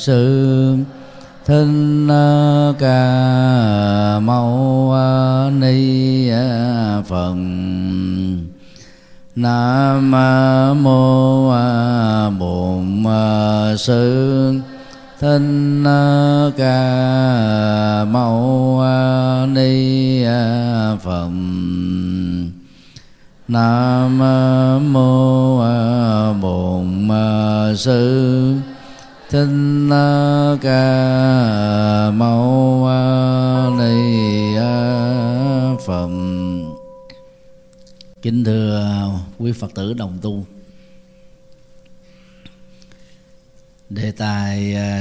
sự.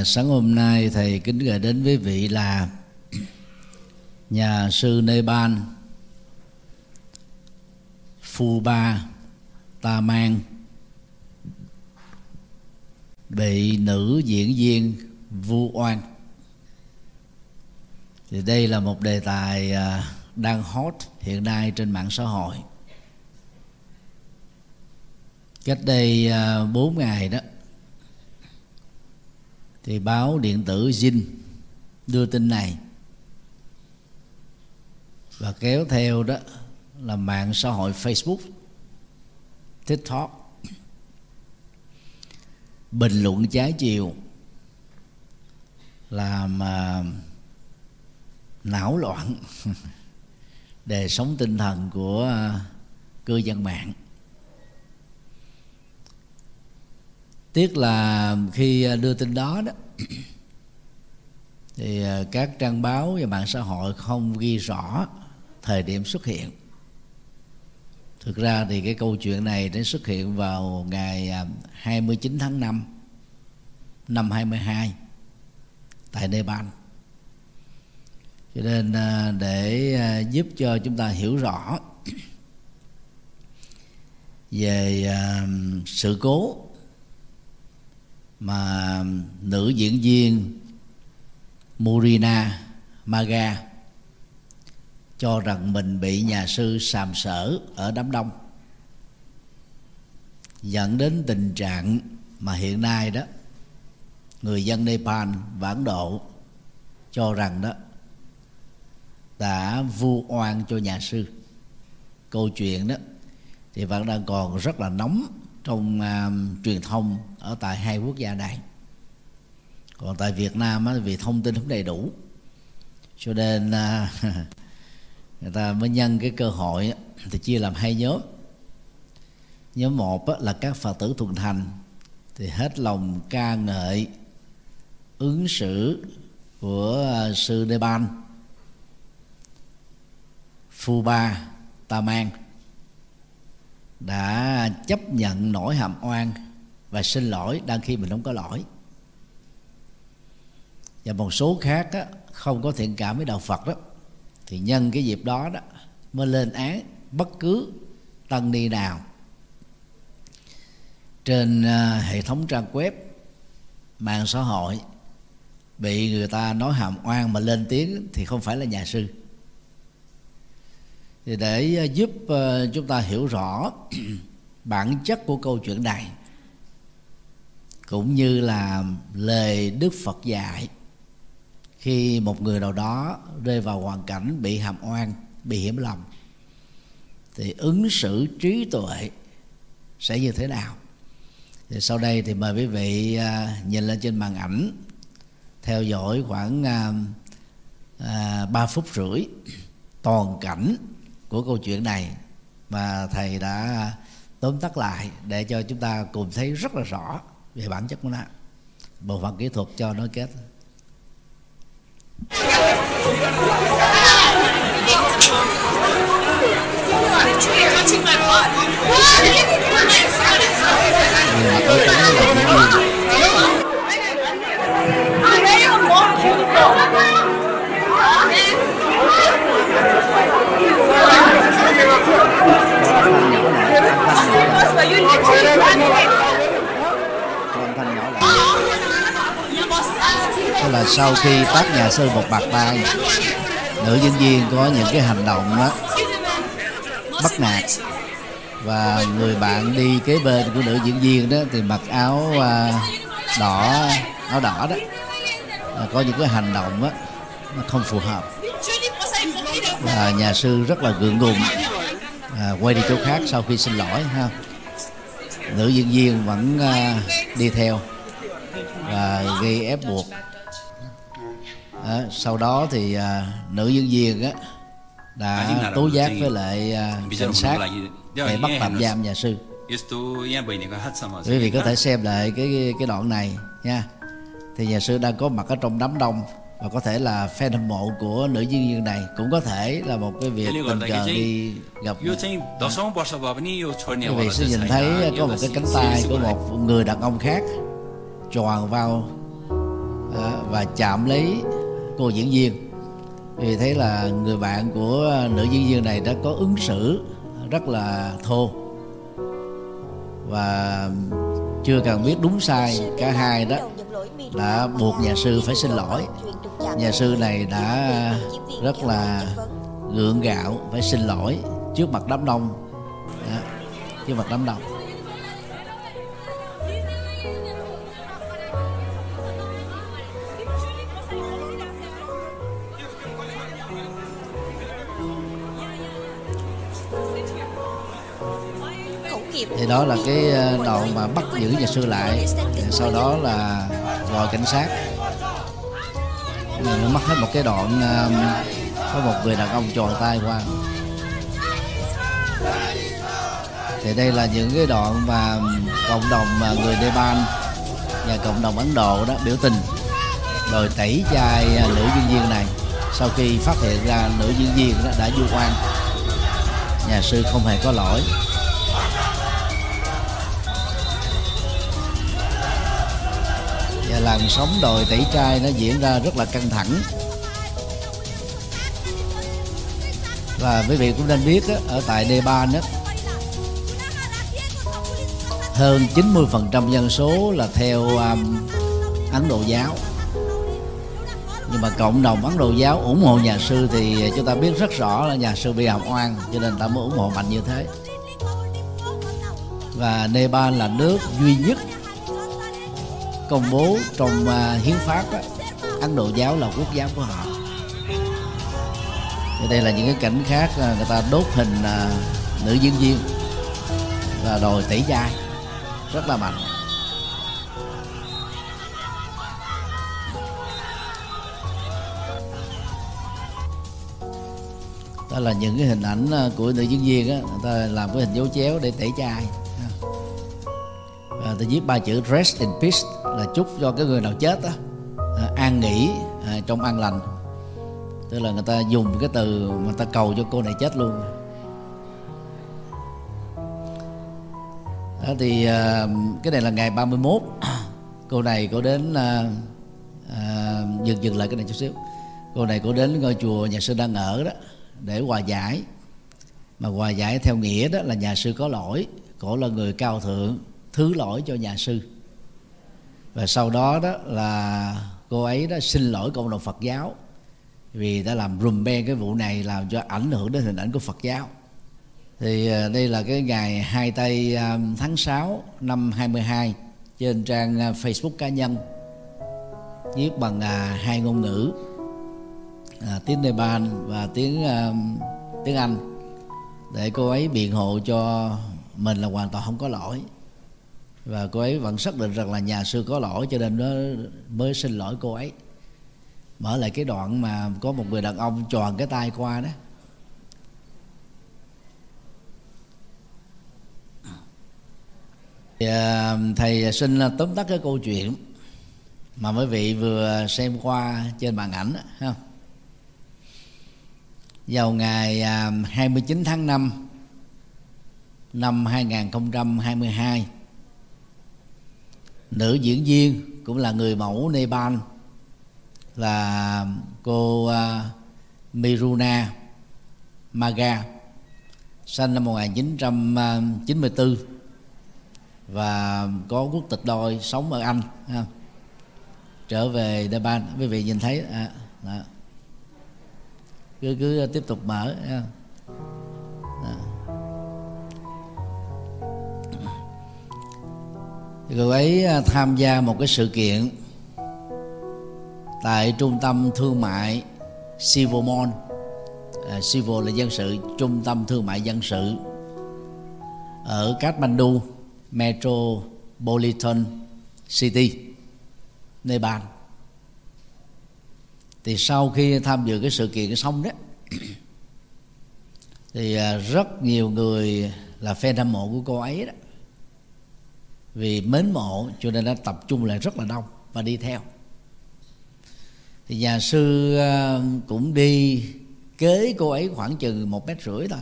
Sáng hôm nay Thầy kính gửi đến quý vị là Nhà sư Nepal Phu Ba Ta Mang bị nữ diễn viên vu oan thì đây là một đề tài à, đang hot hiện nay trên mạng xã hội. Cách đây à, 4 ngày đó thì báo điện tử Zin đưa tin này và kéo theo đó là mạng xã hội Facebook, TikTok bình luận trái chiều làm uh, não loạn đời sống tinh thần của uh, cư dân mạng. Tiếc là khi à, đưa tin đó đó, thì à, các trang báo và mạng xã hội không ghi rõ thời điểm xuất hiện. Thực ra thì cái câu chuyện này nó xuất hiện vào ngày à, 29 tháng 5 năm 22 tại Nepal. Cho nên để giúp cho chúng ta hiểu rõ về sự cố mà nữ diễn viên Murina Maga cho rằng mình bị nhà sư sàm sở ở đám đông, dẫn đến tình trạng mà hiện nay đó, người dân Nepal và Ấn Độ cho rằng đó đã vu oan cho nhà sư. Câu chuyện đó thì vẫn đang còn rất là nóng trong uh, truyền thông ở tại hai quốc gia này. Còn tại Việt Nam á, vì thông tin không đầy đủ cho nên uh, người ta mới nhân cái cơ hội thì chia làm hai nhóm. Nhóm một là các phật tử thuần thành thì hết lòng ca ngợi ứng xử của à, sư Nepal Phu Ba Tam An đã chấp nhận nỗi hàm oan và xin lỗi đang khi mình không có lỗi. Và một số khác á, không có thiện cảm với đạo Phật đó thì nhân cái dịp đó đó mới lên án bất cứ tăng ni nào trên à, hệ thống trang web mạng xã hội bị người ta nói hàm oan mà lên tiếng thì không phải là nhà sư thì để ờ, giúp ờ, chúng ta hiểu rõ bản chất của câu chuyện này cũng như là lời đức phật dạy khi một người nào đó rơi vào hoàn cảnh bị hàm oan bị hiểm lòng thì ứng xử trí tuệ sẽ như thế nào? Thì sau đây thì mời quý vị ờ, nhìn lên trên màn ảnh theo dõi khoảng à, à, 3 phút rưỡi toàn cảnh của câu chuyện này mà thầy đã tóm tắt lại để cho chúng ta cùng thấy rất là rõ về bản chất của nó bộ phận kỹ thuật cho nó kết touching my butt. I Con thanh nhỏ lại Đó là sau khi tác nhà sư một bạc tay Nữ diễn viên có những cái hành động đó, Bắt nạt. Và người bạn đi kế bên của nữ diễn viên đó Thì mặc áo à, đỏ Áo đỏ đó. À, có những cái hành động đó, nó không phù hợp. Và nhà sư rất là gượng gùng. À, quay đi chỗ khác sau khi xin lỗi ha nữ diễn viên vẫn à, đi theo và gây ép buộc. À, sau đó thì à, nữ diễn viên á đã tố giác với lại à, cảnh sát để bắt tạm giam nhà sư. Quý vị có thể xem lại cái cái đoạn này nha. Thì nhà sư đang có mặt ở trong đám đông và có thể là fan hâm mộ của nữ diễn viên này cũng có thể là một cái việc tình cờ đi gặp quý vị sẽ nhìn thấy có một cái cánh tay của một người đàn ông khác tròn vào à, và chạm lấy cô diễn viên. Vì thấy là người bạn của nữ diễn viên này đã có ứng xử rất là thô. Và chưa cần biết đúng sai cả hai đó đã buộc nhà sư phải xin lỗi nhà sư này đã rất là gượng gạo phải xin lỗi trước mặt đám đông. Đó, trước mặt đám đông. Thì đó là cái ờ, đoạn mà bắt giữ nhà sư lại. Sau đó là gọi cảnh sát nó mất hết một cái đoạn à, có một người đàn ông tròn tay qua. Thì đây là những cái đoạn mà cộng đồng người Nepal và cộng đồng Ấn Độ đó biểu tình. Rồi tẩy chay à, nữ diễn viên này. Sau khi phát hiện ra nữ diễn viên đó đã du quan nhà sư không hề có lỗi. Làn sóng đòi tẩy trai nó diễn ra rất là căng thẳng. Và quý vị cũng nên biết đó, ở tại Nepal đó hơn 90% dân số là theo um, Ấn Độ giáo. Nhưng mà cộng đồng Ấn Độ giáo ủng hộ nhà sư thì chúng ta biết rất rõ là nhà sư bị hàm oan cho nên ta mới ủng hộ mạnh như thế. Và Nepal là nước duy nhất công bố trong uh, hiến pháp đó, Ấn Độ giáo là quốc giáo của họ. Thì đây là những cái cảnh khác uh, người ta đốt hình uh, nữ diễn viên và đòi tẩy chay rất là mạnh. Đó là những cái hình ảnh của nữ diễn viên á người ta làm cái hình dấu chéo để tẩy chay tôi viết ba chữ rest in peace là chúc cho cái người nào chết đó à, an nghỉ à, trong an lành. Tức là người ta dùng cái từ mà ta cầu cho cô này chết luôn. Đó thì à, cái này là ngày 31 cô này cô đến à, à, dừng dừng lại cái này chút xíu. Cô này cô đến ngôi chùa nhà sư đang ở đó để hòa giải. Mà hòa giải theo nghĩa đó là nhà sư có lỗi cổ là người cao thượng thứ lỗi cho nhà sư. Và sau đó đó là cô ấy đã xin lỗi cộng đồng Phật giáo vì đã làm rùm beng cái vụ này làm cho ảnh hưởng đến hình ảnh của Phật giáo. Thì à, đây là cái ngày 2 tây à, tháng 6 năm 22 trên trang à, Facebook cá nhân viết bằng hai ngôn ngữ à, tiếng Nepal và tiếng uh, tiếng Anh để cô ấy biện hộ cho mình là hoàn toàn không có lỗi và cô ấy vẫn xác định rằng là nhà sư có lỗi cho nên nó mới xin lỗi cô ấy mở lại cái đoạn mà có một người đàn ông tròn cái tay qua đó thì, à, thầy xin tóm tắt cái câu chuyện mà mấy vị vừa xem qua trên màn ảnh đó, không? vào ngày à, 29 tháng 5 năm 2022 nữ diễn viên cũng là người mẫu Nepal là cô uh, Miruna Maga sinh năm 1994 và có quốc tịch đôi sống ở Anh ha. trở về Nepal quý vị nhìn thấy à, đó. cứ cứ tiếp tục mở ha. Cô ấy à, tham gia một cái sự kiện tại trung tâm thương mại Sivomon. À, Sivo là dân sự trung tâm thương mại dân sự ở Kathmandu Metropolitan City Nepal. Thì sau khi tham dự cái sự kiện xong đó thì à, rất nhiều người là fan hâm mộ của cô ấy đó vì mến mộ cho nên đã tập trung lại rất là đông và đi theo. Thì nhà sư ờ, cũng đi kế cô ấy khoảng chừng một mét rưỡi thôi.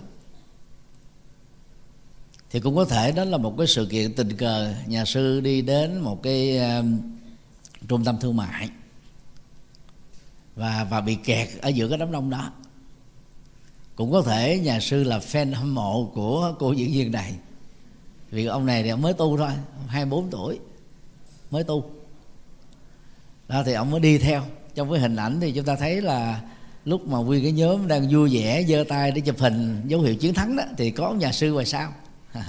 Thì cũng có thể đó là một cái sự kiện tình cờ nhà sư đi đến một cái uh, trung tâm thương mại và và bị kẹt ở giữa cái đám đông đó. Cũng có thể nhà sư là fan hâm mộ của cô diễn viên này vì ông này thì ông mới tu thôi 24 tuổi, mới tu. Đó, thì ông mới đi theo. Trong cái hình ảnh thì chúng ta thấy là lúc mà nguyên cái nhóm đang vui vẻ, giơ tay để chụp hình dấu hiệu chiến thắng đó, thì có nhà sư ngoài sau.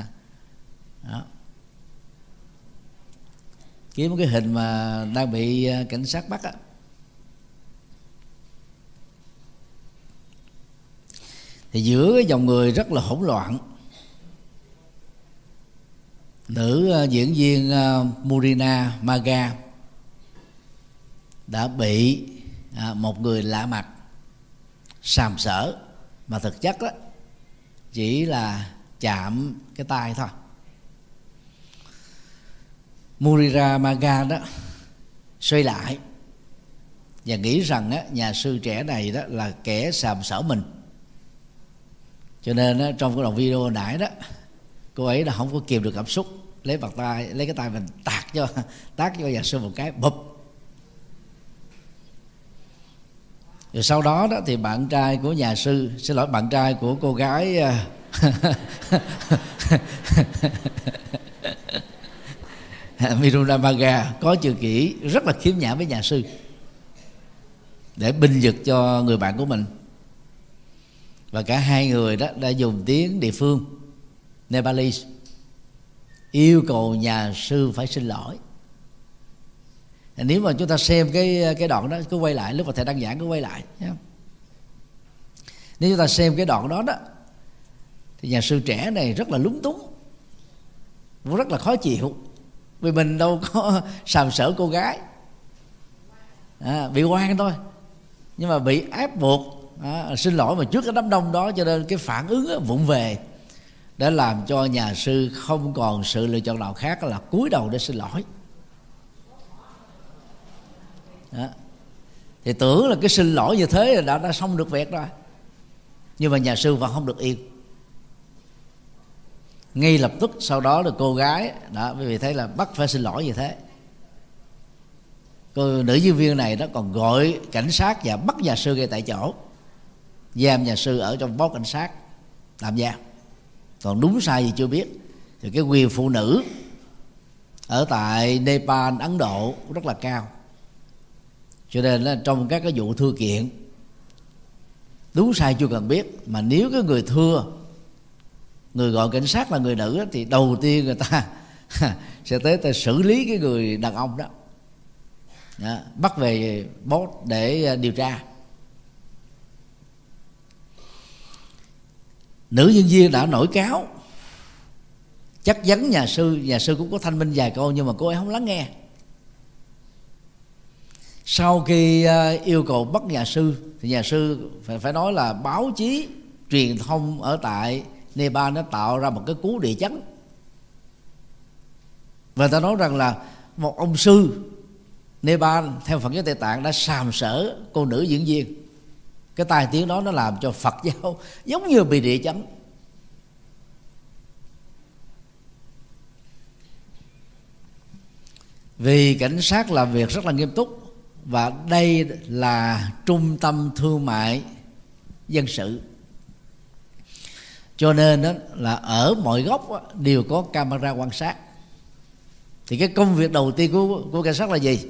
Đó. kiếm cái hình mà đang bị à, cảnh sát bắt á. Thì giữa cái dòng người rất là hỗn loạn nữ ờ, diễn viên ờ, Murina Maga đã bị ờ, một người lạ mặt sàm sỡ mà thực chất đó chỉ là chạm cái tay thôi. Murira Maga đó xoay lại và nghĩ rằng á, nhà sư trẻ này đó là kẻ sàm sỡ mình. Cho nên á, trong cái đoạn video nãy đó cô ấy là không có kìm được cảm xúc lấy bàn tay lấy cái tay mình tạt cho tát cho nhà sư một cái bụp. Rồi sau đó đó thì bạn trai của nhà sư xin lỗi bạn trai của cô gái à, Mirunamaga có chữ kỹ rất là khiếm nhã với nhà sư để binh vực cho người bạn của mình. Và cả hai người đó đã dùng tiếng địa phương Nepalese yêu cầu nhà sư phải xin lỗi. Nếu mà chúng ta xem cái cái đoạn đó cứ quay lại lúc mà thầy đăng giảng cứ quay lại nhé. nếu chúng ta xem cái đoạn đó đó thì nhà sư trẻ này rất là lúng túng cũng rất là khó chịu. Vì mình đâu có sàm sỡ cô gái. À, bị quan thôi. Nhưng mà bị ép buộc à, xin lỗi mà trước cái đám đông đó cho nên cái phản ứng vụng về đã làm cho nhà sư không còn sự lựa chọn nào khác là cúi đầu để xin lỗi. Đó. thì tưởng là cái xin lỗi như thế là đã đã xong được việc rồi. Nhưng mà nhà sư vẫn không được yên. Ngay lập tức sau đó là cô gái, đó, quý vị thấy là bắt phải xin lỗi như thế. Cô nữ diễn viên này đó còn gọi cảnh sát và bắt nhà sư ngay tại chỗ. Giam nhà sư ở trong bó cảnh sát. Làm giam còn đúng sai gì chưa biết. Thì cái quyền phụ nữ ở tại Nepal Ấn Độ rất là cao. Cho nên là trong các cái vụ thưa kiện đúng sai chưa cần biết. Mà nếu cái người thưa người gọi cảnh sát là người nữ thì đầu tiên người ta sẽ tới ta xử lý cái người đàn ông đó, đó bắt về bốt để à, điều tra. Nữ nhân viên đã nổi cáo. Chắc chắn nhà sư nhà sư cũng có thanh minh vài câu, nhưng mà cô ấy không lắng nghe. Sau khi ờ, yêu cầu bắt nhà sư, thì nhà sư phải phải nói là báo chí truyền thông ở tại Nepal nó tạo ra một cái cú địa chấn. Và ta nói rằng là một ông sư Nepal, theo Phật giáo Tây Tạng, đã sàm sỡ cô nữ diễn viên cái tài tiếng đó nó làm cho Phật giáo giống như bị địa chấn. Vì cảnh sát làm việc rất là nghiêm túc và đây là trung tâm thương mại dân sự. Cho nên đó là ở mọi góc đó, đều có camera quan sát. Thì cái công việc đầu tiên của của cảnh sát là gì?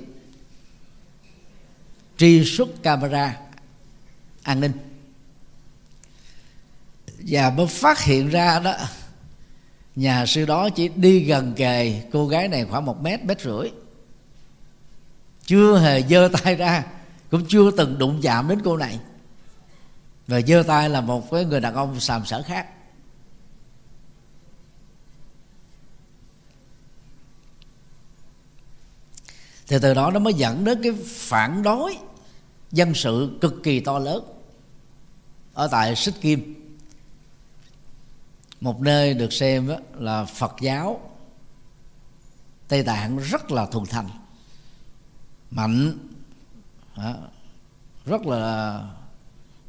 Truy xuất camera an ninh. Và mới phát hiện ra đó, nhà sư đó chỉ đi gần kề cô gái này khoảng một mét mét rưỡi. Chưa hề giơ tay ra, cũng chưa từng đụng chạm đến cô này. Và giơ tay là một cái người đàn ông sàm sở khác. Thì từ đó nó mới dẫn đến cái phản đối dân sự cực kỳ to lớn ở tại Sích kim. Một nơi được xem là phật giáo. Tây tạng rất là thuần thành, mạnh rất là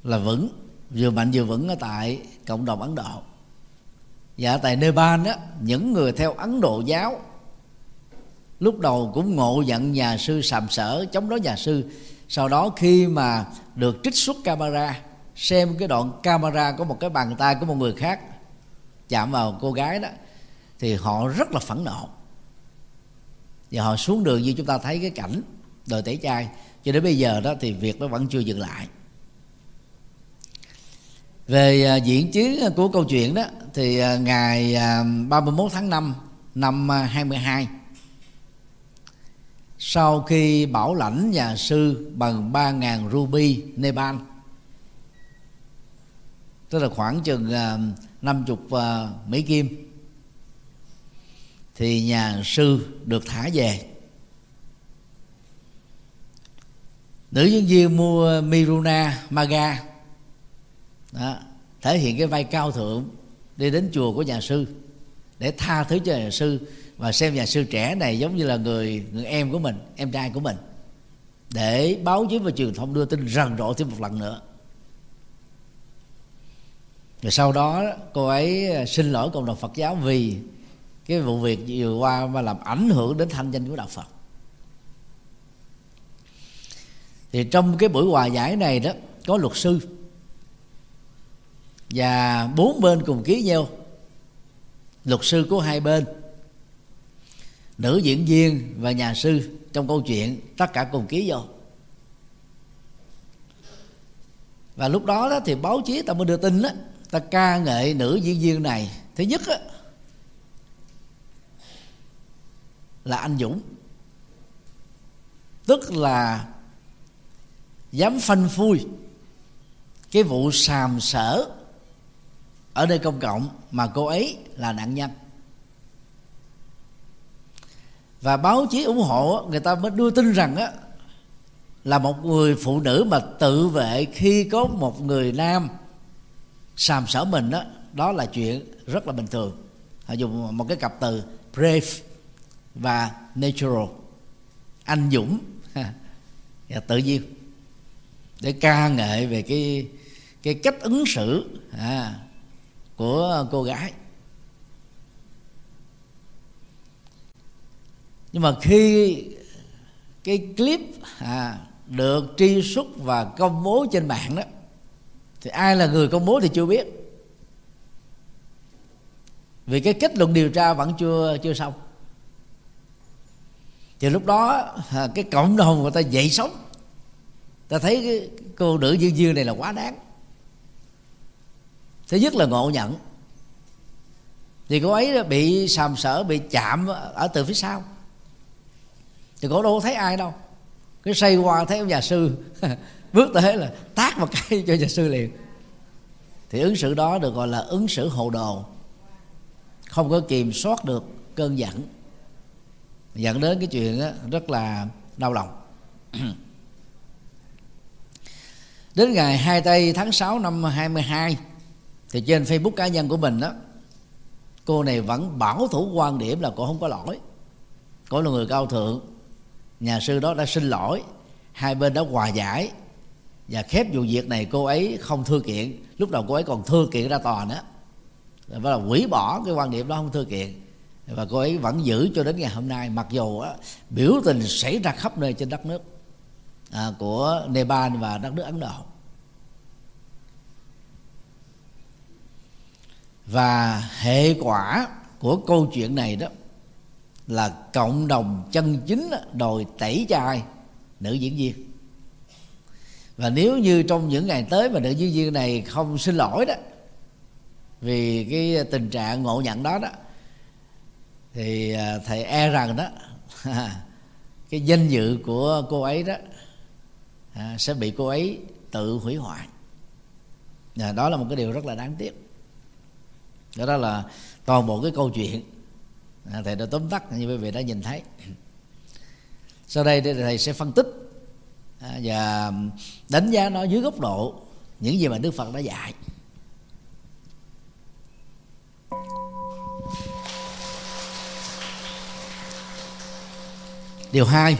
là vững, vừa mạnh vừa vững ở tại cộng đồng ấn độ. Và ở tại nepal đó những người theo ấn độ giáo lúc đầu cũng ngộ nhận nhà sư sàm sở, chống đối nhà sư. Sau đó khi mà được trích xuất camera xem cái đoạn camera có một cái bàn tay của một người khác chạm vào cô gái đó, thì họ rất là phẫn nộ. Và họ xuống đường như chúng ta thấy cái cảnh đời tẩy chay. Cho đến bây giờ đó thì việc nó vẫn chưa dừng lại. Về à, diễn chiến của câu chuyện đó, thì à, ngày à, 31 tháng 5 năm 22 sau khi bảo lãnh nhà sư bằng 3.000 ruby Nepal tức là khoảng chừng à, 50 à, Mỹ Kim. Thì nhà sư được thả về. Nữ diễn viên mua Miruna Maga đó, thể hiện cái vai cao thượng đi đến chùa của nhà sư để tha thứ cho nhà sư và xem nhà sư trẻ này giống như là người người em của mình em trai của mình để báo chí và truyền thông đưa tin rần rộ thêm một lần nữa rồi sau đó cô ấy ờ, xin lỗi cộng đồng Phật giáo vì cái vụ việc vừa qua mà làm ảnh hưởng đến thanh danh của đạo Phật. Thì trong cái buổi hòa giải này đó có luật sư và bốn bên cùng ký nhau. Luật sư của hai bên nữ diễn viên và nhà sư trong câu chuyện tất cả cùng ký vô và lúc đó, đó thì báo chí ta mới đưa tin đó ta ca ngợi nữ diễn viên này. Thứ nhất á, là anh dũng. Tức là dám phanh phui cái vụ sàm sở ở nơi công cộng mà cô ấy là nạn nhân. Và báo chí ủng hộ người ta mới đưa tin rằng á, là một người phụ nữ mà tự vệ khi có một người nam sàm sở mình đó đó là chuyện rất là bình thường. Họ dùng một cái cặp từ brave và natural. Anh dũng. Và dạ, tự nhiên. Để ca ngợi về cái cái cách ứng xử à, của cô gái. Nhưng mà khi cái clip à, được truy xuất và công bố trên mạng đó thì ai là người công bố thì chưa biết. Vì cái kết luận điều tra vẫn chưa chưa xong. Thì lúc đó à, cái cộng đồng người ta dậy sống ta thấy cái cô nữ dương dương này là quá đáng. Thứ nhất là ngộ nhận. Thì cô ấy bị sàm sỡ, bị chạm ở từ phía sau. Thì cô đâu thấy ai đâu. Cái xây qua thấy ông nhà sư. bước tới là tác một cái cho nhà sư liền. Thì ứng xử đó được gọi là ứng xử hồ đồ. Không có kiểm soát được cơn giận. Dẫn đến cái chuyện đó rất là đau lòng. Đến ngày 2 tây tháng 6 năm 22 thì trên Facebook cá nhân của mình đó cô này vẫn bảo thủ quan điểm là cô không có lỗi. Cô là người cao thượng. Nhà sư đó đã xin lỗi. Hai bên đã hòa giải và khép vụ việc này cô ấy không thưa kiện. Lúc đầu cô ấy còn thưa kiện ra tòa nữa. Và là hủy bỏ cái quan điểm đó không thưa kiện. Và cô ấy vẫn giữ cho đến ngày hôm nay mặc dù á, biểu tình xảy ra khắp nơi trên đất nước à, của Nepal và đất nước Ấn Độ. Và hệ quả của câu chuyện này đó là cộng đồng chân chính đòi tẩy chay nữ diễn viên và nếu như trong những ngày tới mà nữ diễn viên này không xin lỗi đó vì cái tình trạng ngộ nhận đó đó thì à, thầy e rằng đó cái danh dự của cô ấy đó à, sẽ bị cô ấy tự hủy hoại. À, đó là một cái điều rất là đáng tiếc. Đó, đó là toàn bộ cái câu chuyện à, thầy đã tóm tắt như quý vị đã nhìn thấy. Sau đây thì thầy sẽ phân tích À, và đánh giá nó dưới góc độ những gì mà đức phật đã dạy. Điều hai,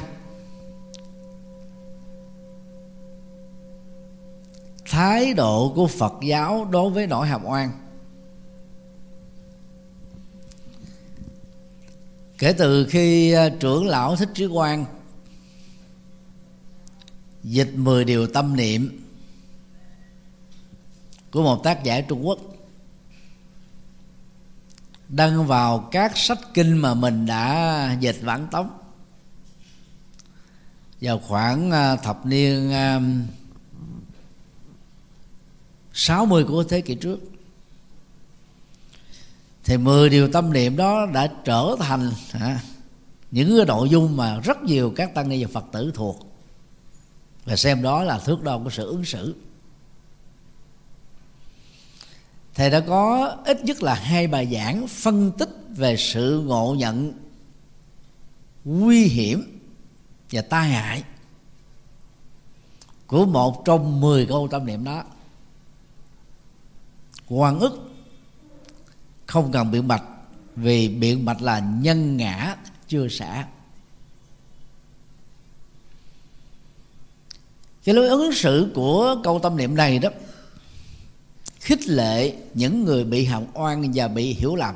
thái độ của phật giáo đối với nỗi hàm oan. Kể từ khi à, trưởng lão thích trí quang dịch 10 điều tâm niệm của một tác giả Trung Quốc. Đăng vào các sách kinh mà mình đã dịch bản tống. Vào khoảng à, thập niên à, 60 của thế kỷ trước. Thì 10 điều tâm niệm đó đã trở thành à, những cái nội dung mà rất nhiều các tăng ni và phật tử thuộc và xem đó là thước đo của sự ứng xử. Thầy đã có ít nhất là hai bài giảng phân tích về sự ngộ nhận nguy hiểm và tai hại của một trong 10 câu tâm niệm đó. Quan ức không cần biện bạch vì biện bạch là nhân ngã chưa xả. Cái lối ứng xử của câu tâm niệm này đó, khích lệ những người bị hàm oan và bị hiểu lầm.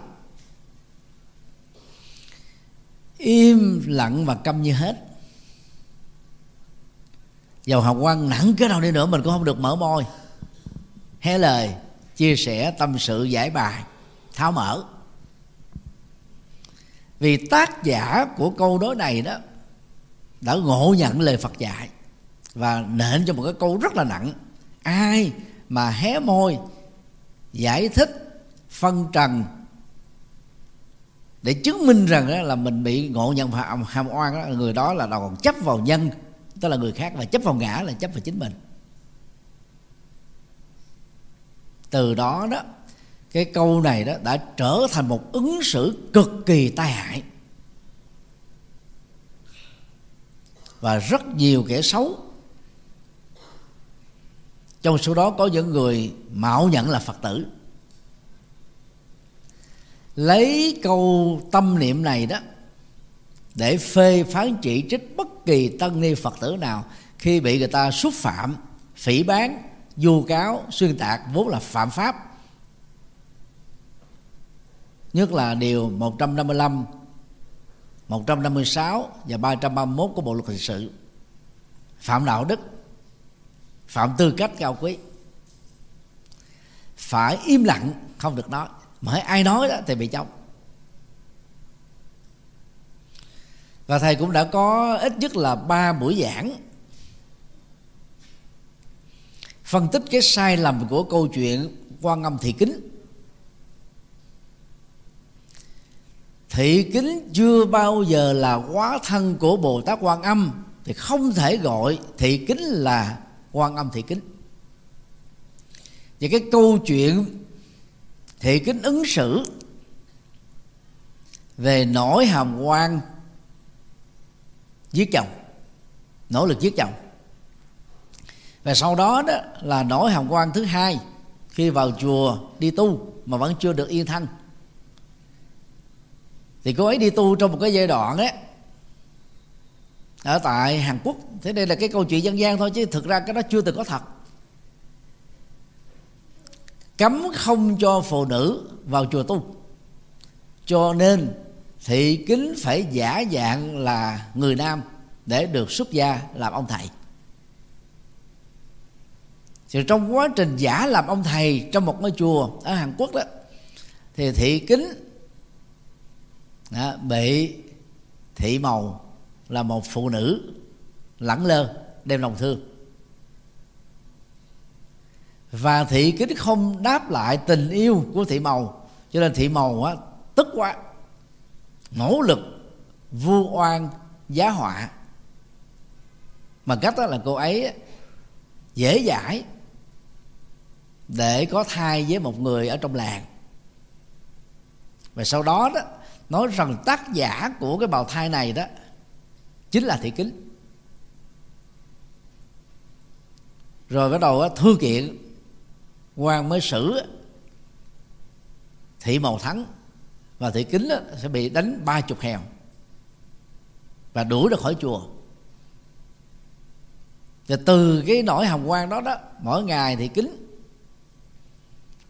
Im lặng và câm như hết. Dầu hàm quan nặng cái nào đi nữa mình cũng không được mở môi. Hé lời, chia sẻ tâm sự, giải bài, tháo mở. Vì tác giả của câu đối này đó đã ngộ nhận lời Phật dạy và nện cho một cái câu rất là nặng. Ai mà hé môi giải thích phân trần để chứng minh rằng đó là mình bị ngộ nhận hàm, hàm oan đó, người đó là còn chấp vào nhân tức là người khác và chấp vào ngã là chấp vào chính mình. Từ đó đó cái câu này đó đã trở thành một ứng xử cực kỳ tai hại. Và rất nhiều kẻ xấu trong số đó có những người mạo nhận là phật tử. Lấy câu tâm niệm này đó để phê phán chỉ trích bất kỳ tân ni phật tử nào khi bị người ta xúc phạm, phỉ bán, vu cáo, xuyên tạc vốn là phạm pháp. Nhất là điều 155 156 và 331 của Bộ luật hình sự. Phạm đạo đức phạm tư cách cao quý. Phải im lặng, không được nói. Mà hãy ai nói đó thì bị chống và thầy cũng đã có ít nhất là ba buổi giảng. Phân tích cái sai lầm của câu chuyện quan âm thị kính. Thị kính chưa bao giờ là quá thân của bồ tát quan âm thì không thể gọi thị kính là quan âm thị kính và cái câu chuyện thị kính ứng xử về nỗi hàm quan giết chồng, nỗ lực giết chồng và sau đó đó là nỗi hàm quan thứ hai, khi vào chùa đi tu mà vẫn chưa được yên thanh. thì cô ấy đi tu trong một cái giai đoạn ấy ở tại Hàn Quốc. Thế đây là cái câu chuyện dân gian thôi chứ thực ra cái đó chưa từng có thật. Cấm không cho phụ nữ vào chùa tu. Cho nên thị kính phải giả dạng là người nam để được xuất gia làm ông thầy. Thì trong quá trình giả làm ông thầy trong một ngôi chùa ở Hàn Quốc đó thì thị kính đó, bị thị màu là một phụ nữ lẳng lơ, đem lòng thương. Và thị kính không đáp lại tình yêu của thị màu, cho nên thị màu á, tức quá, nỗ lực, vu oan, giá họa. Mà cách đó là cô ấy dễ dãi để có thai với một người ở trong làng. Và sau đó đó, nói rằng tác giả của cái bào thai này đó chính là thị kính. Rồi bắt đầu thư kiện, quan mới xử thị màu thắng, và thị kính sẽ bị đánh ba chục hèo và đuổi ra khỏi chùa. Và từ cái nỗi hồng quan đó đó, mỗi ngày thì kính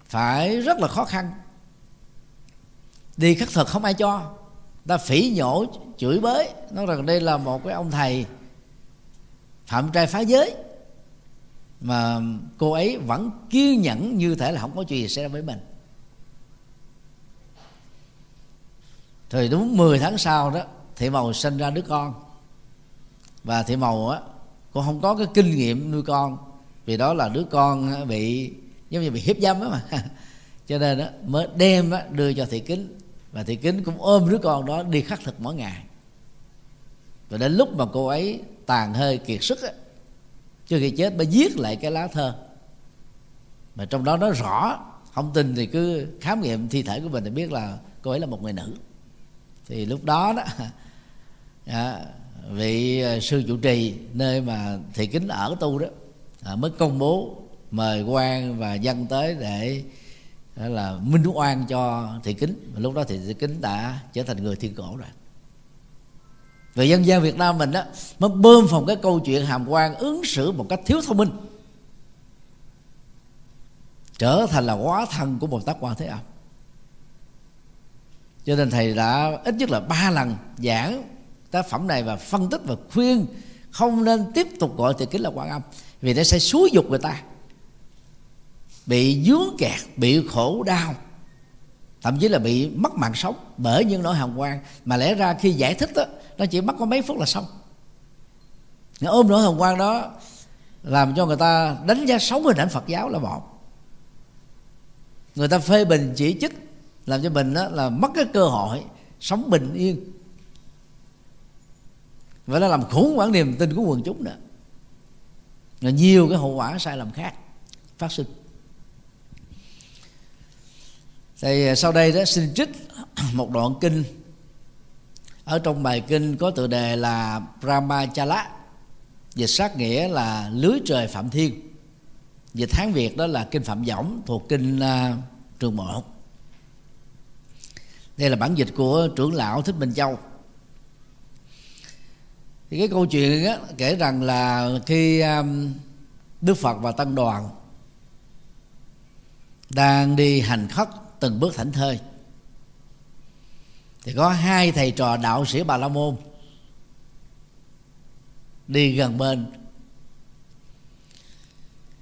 phải rất là khó khăn. Đi khắc thực không ai cho, ta phỉ nhổ chửi bới nói rằng đây là một cái ông thầy phạm trai phá giới mà cô ấy vẫn kiên nhẫn như thể là không có chuyện gì xảy ra với mình. Thì đúng 10 tháng sau đó thị màu sinh ra đứa con. Và thị màu á cũng không có cái kinh nghiệm nuôi con vì đó là đứa con bị giống như bị hiếp dâm đó mà. Cho nên đó, mới đem đó, đưa cho thị kính. Và thị kính cũng ôm đứa con đó đi khắc thực mỗi ngày rồi đến lúc mà cô ấy tàn hơi kiệt sức á, trước khi chết mới viết lại cái lá thơ. Mà trong đó nói rõ không tin thì cứ khám nghiệm thi thể của mình thì biết là cô ấy là một người nữ. Thì lúc đó đó à, vị à, sư chủ trì nơi mà thị kính ở tu đó à, mới công bố mời quan và dân tới để à, là minh oan cho thị kính. Lúc đó thì thị kính đã trở thành người thiên cổ rồi về dân gian Việt Nam mình đó mới bơm phòng cái câu chuyện hàm quan ứng xử một cách thiếu thông minh. Trở thành là quá thân của một tác quan thế âm. Cho nên thầy đã ít nhất là ba lần giảng tác phẩm này và phân tích và khuyên không nên tiếp tục gọi thị kính là quan âm, vì nó sẽ xúi dục người ta, bị dướng kẹt, bị khổ đau thậm chí là bị mất mạng sống bởi những nỗi hàm quan mà lẽ ra khi giải thích đó, nó chỉ mất có mấy phút là xong. Nó ôm nỗi hàm quan đó làm cho người ta đánh giá xấu hình ảnh Phật giáo là một người ta phê bình chỉ trích làm cho mình đó là mất cái cơ hội sống bình yên. Và nó làm khủng hoảng niềm tin của quần chúng nữa. Là nhiều cái hậu quả sai lầm khác phát sinh thì à, sau đây đó xin trích một đoạn kinh. Ở trong bài kinh có tựa đề là Brahmachala dịch sát nghĩa là lưới trời phạm thiên. Dịch hán việt đó là kinh phạm võng thuộc kinh uh, trường một. Đây là bản dịch của trưởng lão thích minh châu. Thì cái câu chuyện á, kể rằng là khi um, đức phật và tăng đoàn đang đi hành khất từng bước thảnh thơi. Thì có hai thầy trò đạo sĩ bà la môn đi gần bên.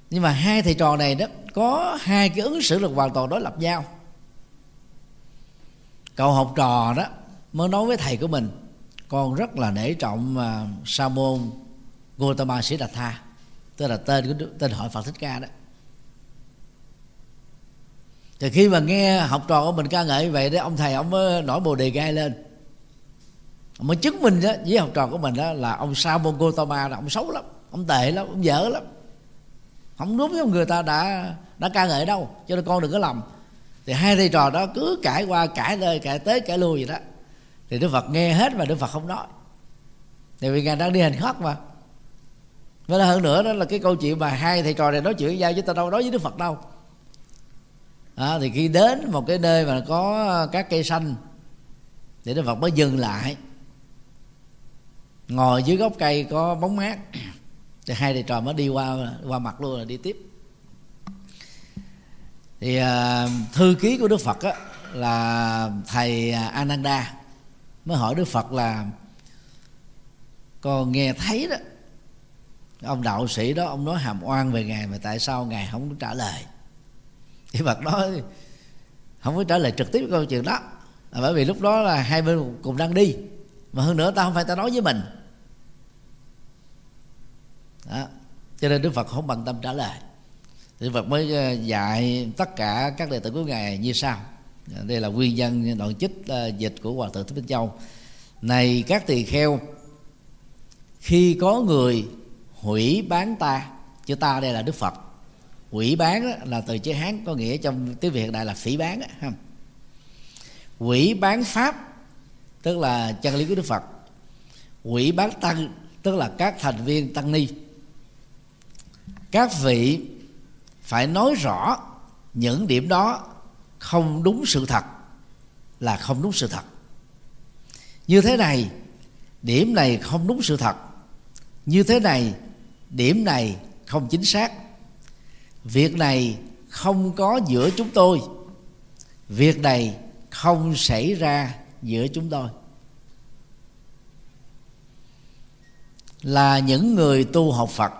Nhưng mà hai thầy trò này đó có hai cái ứng xử là hoàn toàn đối lập nhau. Cậu học trò đó mới nói với thầy của mình con rất là nể trọng à, uh, sa môn Gautama Sĩ Đạt Tha tức là tên của tên hội Phật Thích Ca đó thì khi mà nghe học trò của mình ca ngợi vậy đó ông thầy ông mới nổi bồ đề gai lên. Ông mới chứng minh đó với học trò của mình đó là ông sao môn Gautama là ông xấu lắm ông tệ lắm ông dở lắm. Không đúng với người ta đã đã ca ngợi đâu cho nên con đừng có lầm. Thì hai thầy trò đó cứ cãi qua cãi nơi, cãi tới cãi lui vậy đó. Thì đức phật nghe hết mà đức phật không nói. Tại vì ngài đang đi hành khất mà. Với là hơn nữa đó là cái câu chuyện mà hai thầy trò này nói chuyện với nhau chứ ta đâu nói với đức phật đâu à, thì khi đến một cái nơi mà có các cây xanh thì đức phật mới dừng lại. Ngồi dưới gốc cây có bóng mát thì hai thầy trò mới đi qua qua mặt luôn là đi tiếp. Thì à, thư ký của đức phật á, là thầy ananda mới hỏi đức phật là con nghe thấy đó ông đạo sĩ đó ông nói hàm oan về ngài mà tại sao ngài không trả lời? Thì phật nói không có trả lời trực tiếp câu chuyện đó. Là bởi vì lúc đó là hai bên cùng đang đi. Mà hơn nữa ta không phải ta nói với mình. Đó. cho nên đức phật không bằng tâm trả lời. Thì Phật mới ờ, dạy tất cả các đệ tử của ngài như sau. À, đây là nguyên nhân đoạn chích ờ, dịch của hòa thượng thích minh châu. Này các tỳ kheo, khi có người hủy bán ta chữ ta đây là đức phật quỷ bán đó, là từ chữ hán có nghĩa trong tiếng việt đại là phỉ bán đó, không quỷ bán pháp tức là chân lý của đức phật. Quỷ bán tăng tức là các thành viên tăng ni. Các vị phải nói rõ những điểm đó không đúng sự thật là không đúng sự thật. Như thế này điểm này không đúng sự thật. Như thế này điểm này không chính xác việc này không có giữa chúng tôi. Việc này không xảy ra giữa chúng tôi. Là những người tu học phật,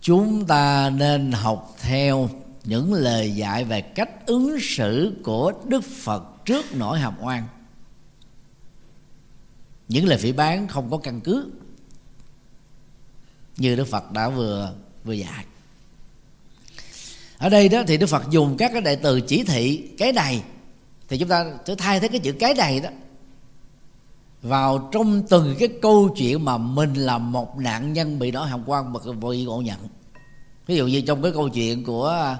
chúng ta nên học theo những lời dạy về cách ứng xử của đức phật trước nỗi hàm oan. Những lời phỉ bán không có căn cứ như đức phật đã vừa vừa dạy. Ở đây đó thì đức phật dùng các cái đại từ chỉ thị cái này thì chúng ta sẽ thay thế cái chữ cái này đó vào trong từng cái câu chuyện mà mình là một nạn nhân bị đói hàm quan mà bị ngộ nhận. Ví dụ như trong cái câu chuyện của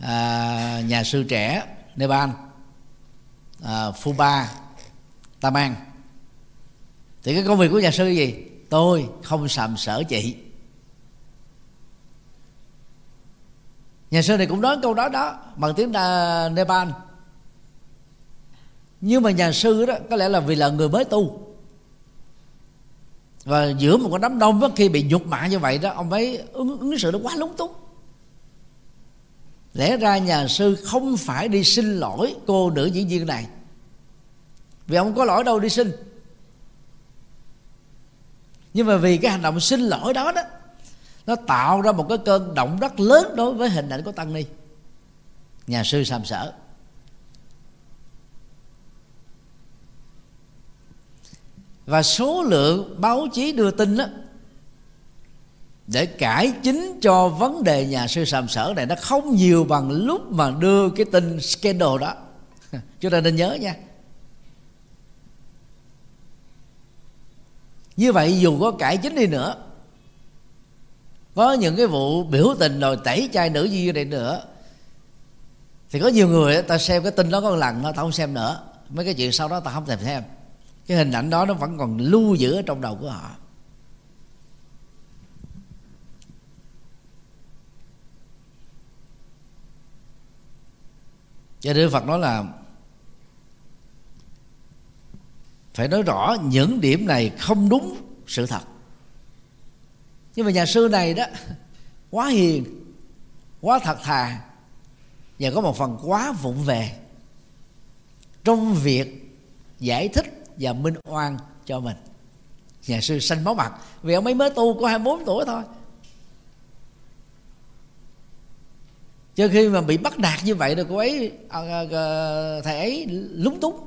à, nhà sư trẻ Nepal à, Tam Taman thì cái công việc của nhà sư gì? Tôi không sàm sở chị. Nhà sư này cũng nói câu đó đó bằng tiếng Nepal. Nhưng mà nhà sư đó có lẽ là vì là người mới tu. Và giữa một cái đám đông đó, khi bị nhục mạ như vậy đó ông ấy ứng, ứng xử nó quá lúng túng. Lẽ ra nhà sư không phải đi xin lỗi cô nữ diễn viên này. Vì ông có lỗi đâu đi xin. Nhưng mà vì cái hành động xin lỗi đó đó nó tạo ra một cái cơn động rất lớn đối với hình ảnh của tăng ni. Nhà sư sàm sở. Và số lượng báo chí đưa tin đó để cải chính cho vấn đề nhà sư sàm sở này, nó không nhiều bằng lúc mà đưa cái tin scandal đó. Chúng ta nên nhớ nha. Như vậy dù có cải chính đi nữa có những cái vụ biểu tình rồi tẩy chay nữ như này nữa. Thì có nhiều người ta xem cái tin đó có một lần ta không xem nữa. Mấy cái chuyện sau đó ta không thèm xem. Cái hình ảnh đó nó vẫn còn lưu giữ ở trong đầu của họ. Cho nên Phật nói là phải nói rõ những điểm này không đúng sự thật nhưng mà nhà sư này đó quá hiền quá thật thà và có một phần quá vụng về trong việc giải thích và minh oan cho mình. Nhà sư xanh máu mặt vì ông ấy mới tu có 24 tuổi thôi. Cho khi mà bị bắt nạt như vậy rồi cô ấy à, à, à, thầy ấy lúng túng.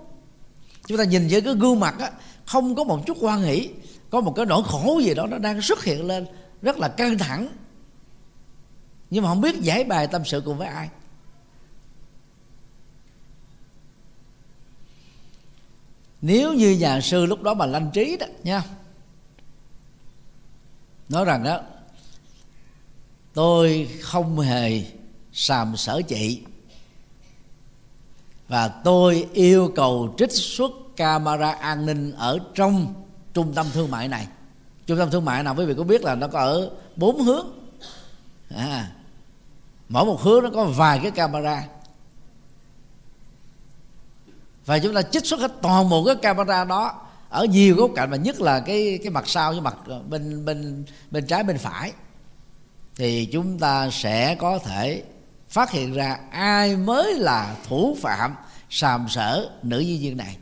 Chúng ta nhìn với cái gương mặt á không có một chút quan nghĩ có một cái nỗi khổ gì đó nó đang xuất hiện lên rất là căng thẳng. Nhưng mà không biết giải bài tâm sự cùng với ai. Nếu như nhà sư lúc đó mà lanh trí đó, nha. Nói rằng đó, tôi không hề sàm sở chị. Và tôi yêu cầu trích xuất camera an ninh ở trong trung tâm thương mại này trung tâm thương mại nào quý vị có biết là nó có ở bốn hướng. À, mỗi một hướng nó có vài cái camera. Và chúng ta trích xuất hết toàn bộ cái camera đó ở nhiều góc cạnh và nhất là cái cái mặt sau với mặt ờ, bên bên bên trái bên phải. Thì chúng ta sẽ có thể phát hiện ra ai mới là thủ phạm sàm sở nữ di viên này.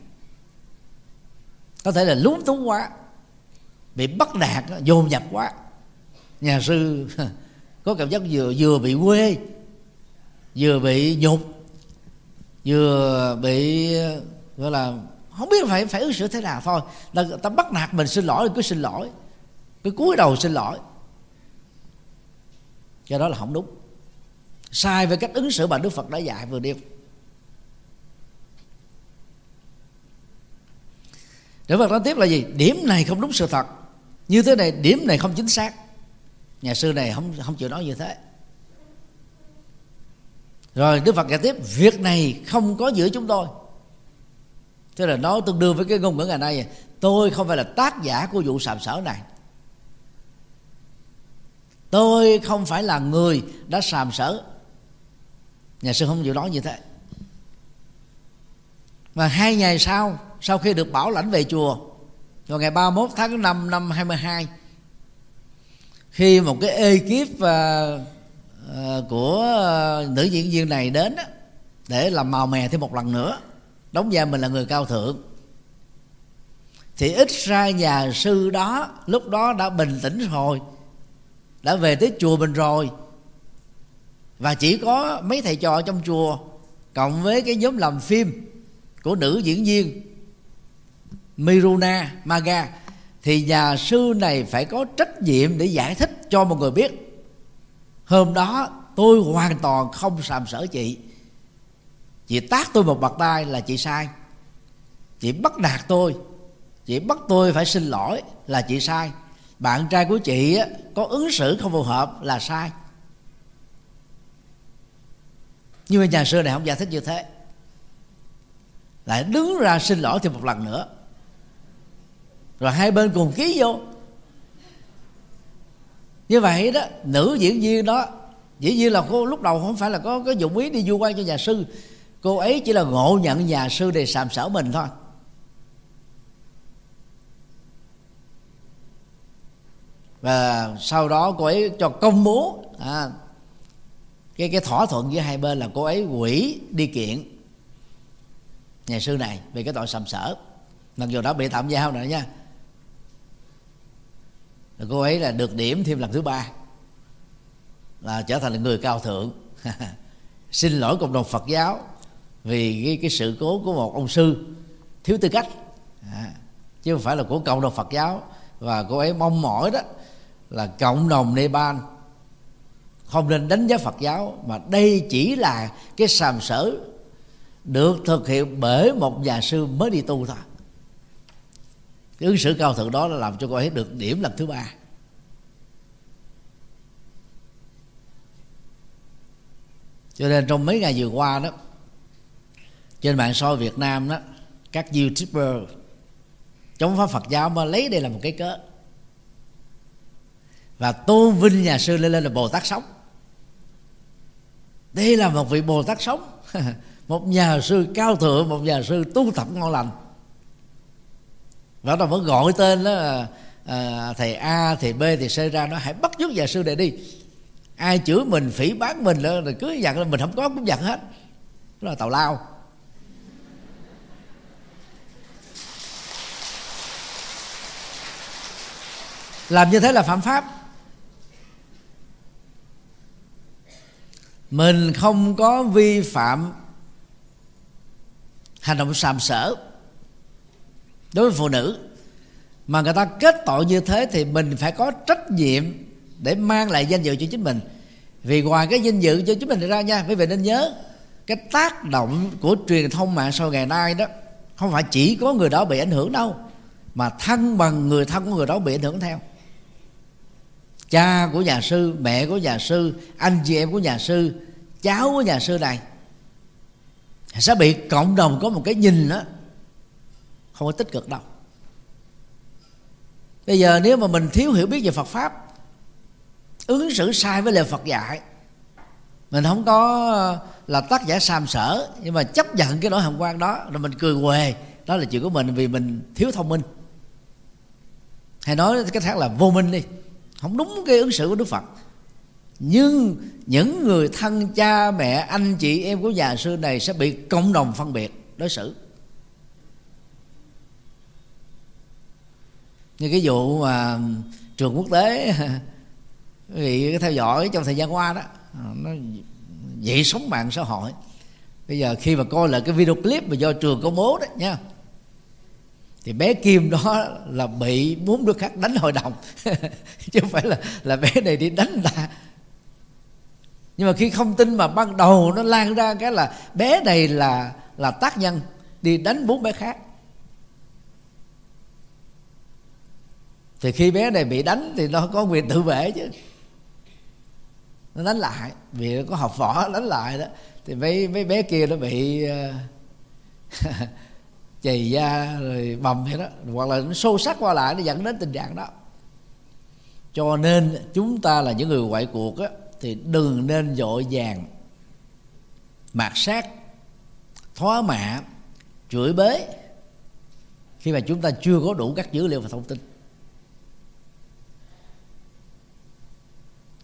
Có thể là lúng túng quá bị bắt nạt, dồn nhập quá. Nhà sư có cảm giác vừa vừa bị quê, vừa bị nhục, vừa bị, gọi là, không biết phải phải ứng xử thế nào thôi. Là ta bắt nạt mình xin lỗi, cứ xin lỗi, cứ cúi đầu xin lỗi. Cho đó là không đúng. Sai về cách ứng xử mà đức phật đã dạy vừa đi Đức Phật nói tiếp là gì? Điểm này không đúng sự thật. Như thế này, điểm này không chính xác. Nhà sư này không không chịu nói như thế. Rồi Đức Phật giải tiếp Việc này không có giữa chúng tôi. Thế là nó tương đương với cái ngôn ngữ ngày nay Tôi không phải là tác giả của vụ sàm sở này. Tôi không phải là người đã sàm sở. Nhà sư không chịu nói như thế. Và hai ngày sau Sau khi được bảo lãnh về chùa vào ngày 31 tháng 5 năm 22 Khi một cái ekip uh, uh, của uh, nữ diễn viên này đến đó, Để làm màu mè thêm một lần nữa Đóng vai mình là người cao thượng Thì ít ra nhà sư đó Lúc đó đã bình tĩnh rồi Đã về tới chùa mình rồi và chỉ có mấy thầy trò trong chùa cộng với cái nhóm làm phim của nữ diễn viên Miruna, Maga. Thì nhà sư này phải có trách nhiệm để giải thích cho một người biết. Hôm đó, tôi hoàn toàn không sàm sở chị. Chị tác tôi một bạc tay là chị sai. Chị bắt nạt tôi. Chị bắt tôi phải xin lỗi là chị sai. Bạn trai của chị có ứng xử không phù hợp là sai. Nhưng mà nhà sư này không giải thích như thế. Lại đứng ra xin lỗi thêm một lần nữa rồi hai bên cùng ký vô. Như vậy đó nữ diễn viên đó dĩ nhiên là cô lúc đầu không phải là có có dụng ý đi du quan cho nhà sư. Cô ấy chỉ là ngộ nhận nhà sư để sàm sỡ mình thôi. Và sau đó cô ấy cho công bố à, cái cái thỏa thuận giữa hai bên là cô ấy quỷ đi kiện nhà sư này về cái tội sầm sở mặc dù đã bị tạm giao rồi nha rồi cô ấy là được điểm thêm lần thứ ba là trở thành là người cao thượng. Xin lỗi cộng đồng Phật giáo vì cái cái sự cố của một ông sư thiếu tư cách. À, chứ không phải là của cộng đồng Phật giáo. Và cô ấy mong mỏi đó là cộng đồng Nepal không nên đánh giá Phật giáo mà đây chỉ là cái sàm sở được thực hiện bởi một nhà sư mới đi tu thôi cái ứng xử cao thượng đó là làm cho cô ấy được điểm lần thứ ba. Cho nên trong mấy ngày vừa qua đó, trên mạng soi Việt Nam đó, các youtuber chống phá Phật giáo mà lấy đây là một cái cớ. Và tôn vinh nhà sư lên lên là Bồ Tát sống. Đây là một vị bồ tát sống. Một nhà sư cao thượng, một nhà sư tu tập ngon lành và nó vẫn gọi tên đó à, thầy a thầy b thầy c ra nó hãy bắt chước nhà sư này đi. Ai chửi mình phỉ bán mình đó, rồi cứ giận mình không có cũng dặn hết. Đó là tào lao. Làm như thế là phạm pháp. Mình không có vi phạm hành động sàm sỡ đối với phụ nữ, mà người ta kết tội như thế thì mình phải có trách nhiệm để mang lại danh dự cho chính mình. Vì ngoài cái danh dự cho chính mình ra nha, quý vị nên nhớ cái tác động của truyền thông mạng sau ngày nay đó, không phải chỉ có người đó bị ảnh hưởng đâu, mà thân bằng người thân của người đó bị ảnh hưởng theo. Cha của nhà sư, mẹ của nhà sư, anh chị em của nhà sư, cháu của nhà sư này sẽ bị cộng đồng có một cái nhìn đó không có tích cực đâu. Bây giờ nếu mà mình thiếu hiểu biết về Phật pháp, ứng xử sai với lời Phật dạy, mình không có ờ, là tác giả sam sở, nhưng mà chấp nhận cái nỗi hàm quan đó, rồi mình cười quề, đó là chuyện của mình vì mình thiếu thông minh. Hay nói cái khác là vô minh đi, không đúng cái ứng xử của đức phật. Nhưng những người thân cha mẹ, anh chị em của nhà sư này sẽ bị cộng đồng phân biệt đối xử. Như cái vụ mà trường quốc tế quý vị theo dõi trong thời gian qua đó, nó dậy sóng mạng xã hội. Bây giờ khi mà coi lại cái video clip mà do trường công bố đấy nha, thì bé kim đó là bị bốn đứa khác đánh hội đồng. Chứ không phải là là bé này đi đánh ta nhưng mà khi không tin mà ban đầu nó lan ra cái là bé này là là tác nhân đi đánh bốn bé khác. Thì khi bé này bị đánh thì nó có quyền tự vệ chứ. Nó đánh lại vì nó có học võ đánh lại đó. Thì mấy mấy bé kia nó bị ờ, chày da rồi bầm vậy đó. Hoặc là nó sâu sắc qua lại nó dẫn đến tình trạng đó. Cho nên chúng ta là những người ngoại cuộc á, thì đừng nên dội vàng mạt sát thóa mạ chửi bế. Khi mà chúng ta chưa có đủ các dữ liệu và thông tin.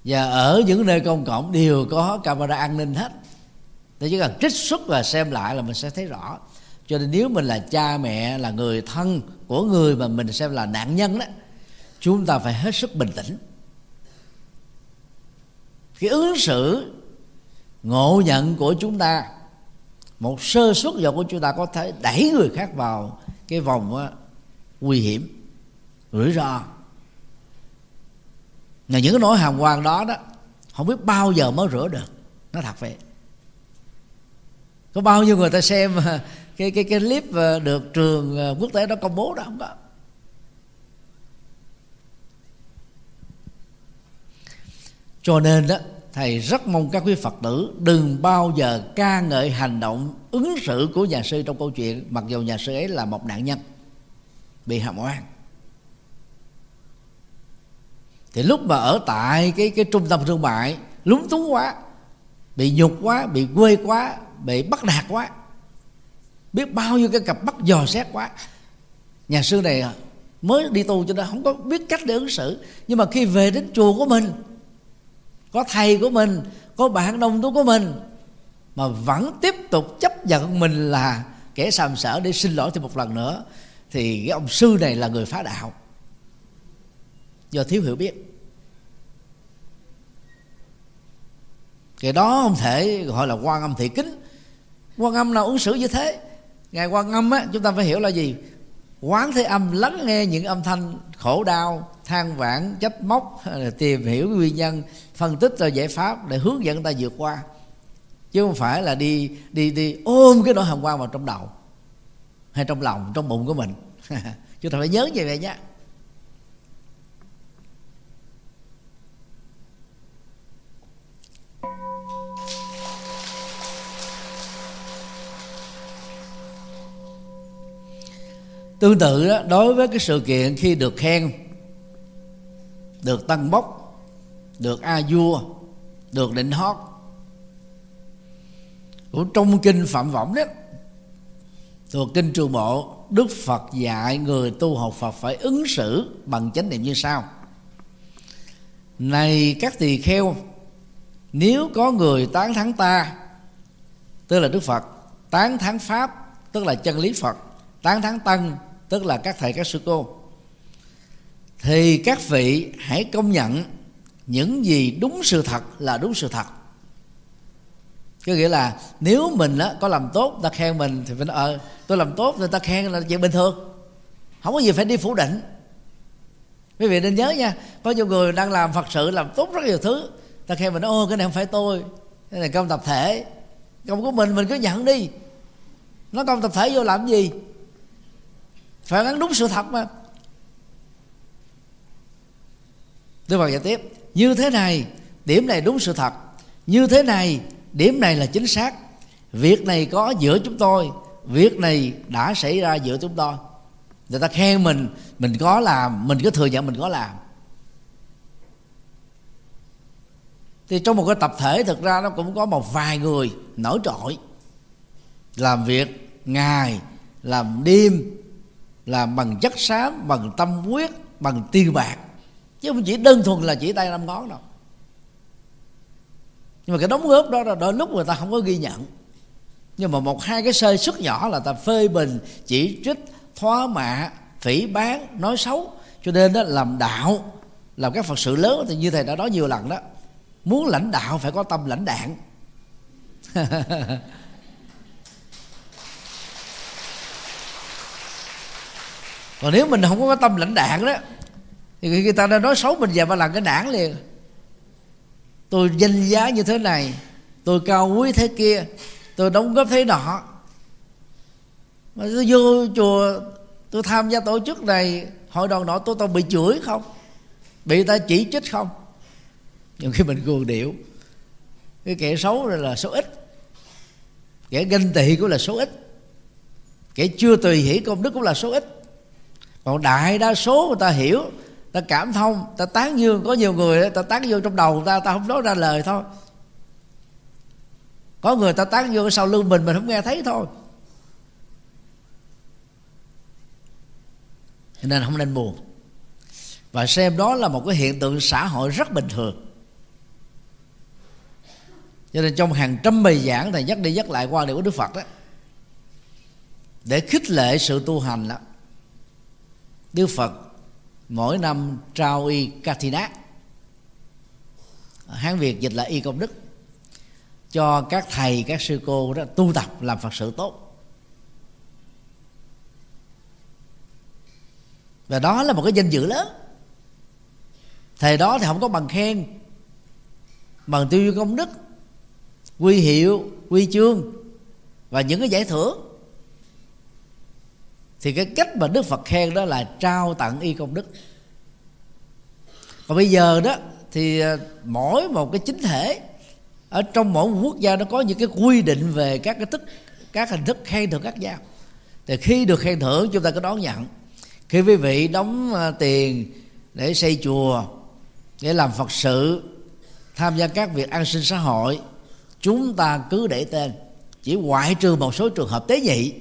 Và ở những nơi công cộng đều có camera an ninh hết. Thì chỉ cần trích xuất và xem lại là mình sẽ thấy rõ. Cho nên nếu mình là cha mẹ là người thân của người mà mình xem là nạn nhân đó chúng ta phải hết sức bình tĩnh. Cái ứng xử ngộ nhận của chúng ta một sơ suất vào của chúng ta có thể đẩy người khác vào cái vòng đó, nguy hiểm rủi ro là những cái nỗi hàm quan đó đó, không biết bao giờ mới rửa được. Nó thật vậy. Có bao nhiêu người ta xem, cái cái cái clip ờ, được trường ờ, quốc tế đó công bố đó không có? Cho nên đó, thầy rất mong các quý phật tử đừng bao giờ ca ngợi hành động ứng xử của nhà sư trong câu chuyện, mặc dù nhà sư ấy là một nạn nhân, bị hàm oan thì lúc mà ở tại cái cái trung tâm thương mại, lúng túng quá, bị nhục quá, bị quê quá, bị bắt nạt quá, biết bao nhiêu cái cặp bắt dò xét quá. Nhà sư này mới đi tu cho nên không có biết cách để ứng xử. Nhưng mà khi về đến chùa của mình, có thầy của mình, có bạn đồng tu của mình, mà vẫn tiếp tục chấp nhận mình là kẻ sàm sở để xin lỗi thêm một lần nữa, thì cái ông sư này là người phá đạo do thiếu hiểu biết. Cái đó không thể gọi là quan âm thị kính. Quan âm nào ứng xử như thế? Ngài quan âm á, chúng ta phải hiểu là gì? Quán thế âm lắng nghe những âm thanh khổ đau, than vãn, trách móc tìm hiểu nguyên nhân, phân tích ra giải pháp để hướng dẫn người ta vượt qua. Chứ không phải là đi đi đi ôm cái nỗi hàm quan vào trong đầu, hay trong lòng, trong bụng của mình. Chúng ta phải nhớ như vậy nhé. Tương tự đó, đối với cái sự kiện khi được khen, được tăng bốc, được a vua, được định hót, của trong kinh phạm võng đó, thuộc kinh trường bộ, đức phật dạy người tu học phật phải ứng xử bằng chánh niệm như sau. Này các tỳ kheo, nếu có người tán thắng ta, tức là đức phật, tán thắng pháp, tức là chân lý phật tán thắng tăng tức là các thầy các sư cô. Thì các vị hãy công nhận những gì đúng sự thật là đúng sự thật. Có nghĩa là nếu mình á, có làm tốt ta khen mình thì mình ờ tôi làm tốt người ta khen là chuyện bình thường. Không có gì phải đi phủ định. Quý vị nên nhớ nha có nhiều người đang làm phật sự làm tốt rất nhiều thứ ta khen mình nói ô cái này không phải tôi cái này công tập thể công của mình mình cứ nhận đi. Nó công tập thể vô làm gì? Phản ánh đúng sự thật mà. Tôi vào giải tiếp, như thế này, điểm này đúng sự thật. Như thế này, điểm này là chính xác. Việc này có giữa chúng tôi, việc này đã xảy ra giữa chúng tôi. Người ta khen mình mình có làm, mình cứ thừa nhận mình có làm. Thì trong một cái tập thể, thực ra nó cũng có một vài người nổi trội. Làm việc ngày, làm đêm là bằng chất xám, bằng tâm huyết, bằng tiền bạc. Chứ không chỉ đơn thuần là chỉ tay năm ngón đâu. Nhưng mà cái đóng góp đó là đôi lúc người ta không có ghi nhận. Nhưng mà một hai cái sơi sức nhỏ là ta phê bình, chỉ trích, thoá mạ, phỉ bán, nói xấu. Cho nên đó, làm đạo, làm các phật sự lớn thì như thầy đã nói nhiều lần đó, muốn lãnh đạo phải có tâm lãnh đạn. còn nếu mình không có tâm lãnh đạn đó, thì người ta đã nói xấu mình và ba lần cái đảng liền. Tôi danh giá như thế này, tôi cao quý thế kia, tôi đóng góp thế nọ. Mà tôi vô chùa, tôi tham gia tổ chức này, hội đoàn nọ tôi tôi bị chửi không? Bị ta chỉ trích không? Nhưng khi mình cuồng điệu, cái kẻ xấu này là số ít. Kẻ ganh tị cũng là số ít. Kẻ chưa tùy hỷ công đức cũng là số ít còn đại đa số người ta hiểu, ta cảm thông, ta tán dương, có nhiều người ta tán dương trong đầu ta ta không nói ra lời thôi. Có người ta tán dương sau lưng mình mình không nghe thấy thôi. Nên không nên buồn. Và xem đó là một cái hiện tượng xã hội rất bình thường. Cho nên trong hàng trăm bài giảng thầy nhắc đi nhắc lại qua điều của đức phật đó để khích lệ sự tu hành đó đức phật mỗi năm trao y Katina hán việt dịch là y công đức. Cho các thầy, các sư cô đó tu tập làm phật sự tốt. Và đó là một cái danh dự lớn. Thầy đó thì không có bằng khen, bằng tiêu công đức, quy hiệu, quy chương và những cái giải thưởng thì cái cách mà đức phật khen đó là trao tặng y công đức. Còn bây giờ đó thì à, mỗi một cái chính thể, ở trong mỗi một quốc gia nó có những cái quy định về các cái thức, các hình thức khen thưởng các giao thì khi được khen thưởng, chúng ta có đón nhận. Khi quý vị đóng à, tiền để xây chùa, để làm phật sự, tham gia các việc an sinh xã hội, chúng ta cứ để tên. Chỉ ngoại trừ một số trường hợp tế nhị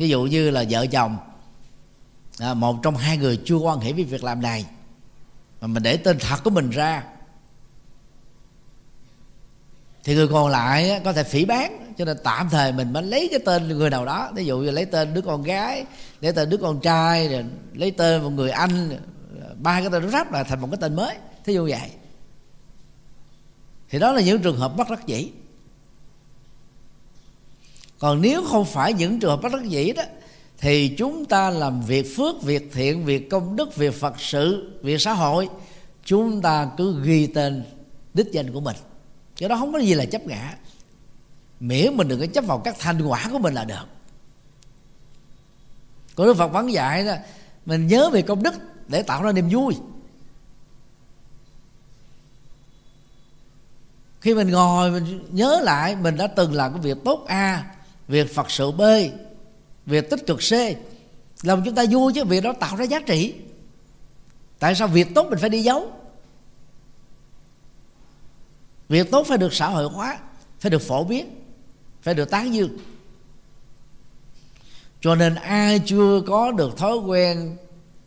ví dụ như là vợ chồng à, một trong hai người chưa quan hệ với việc làm này mà mình để tên thật của mình ra thì người còn lại có thể phỉ bán. Cho nên tạm thời mình mới lấy cái tên người nào đó. Ví dụ như lấy tên đứa con gái lấy tên đứa con trai rồi lấy tên một người anh ba cái tên nó ráp lại thành một cái tên mới. Thí dụ vậy. Thì đó là những trường hợp bất đắc dĩ còn nếu không phải những trường hợp bất đắc dĩ đó, thì chúng ta làm việc phước, việc thiện, việc công đức, việc phật sự, việc xã hội, chúng ta cứ ghi tên đích danh của mình. Cái đó không có gì là chấp ngã. Miễn mình đừng có chấp vào các thành quả của mình là được. Còn đức phật vẫn dạy đó, mình nhớ về công đức để tạo ra niềm vui. Khi mình ngồi, mình nhớ lại, mình đã từng làm cái việc tốt a việc phật sự b, việc tích cực c lòng chúng ta vui chứ việc đó tạo ra giá trị. Tại sao việc tốt mình phải đi giấu? Việc tốt phải được xã hội hóa, phải được phổ biến, phải được tán dương. Cho nên ai chưa có được thói quen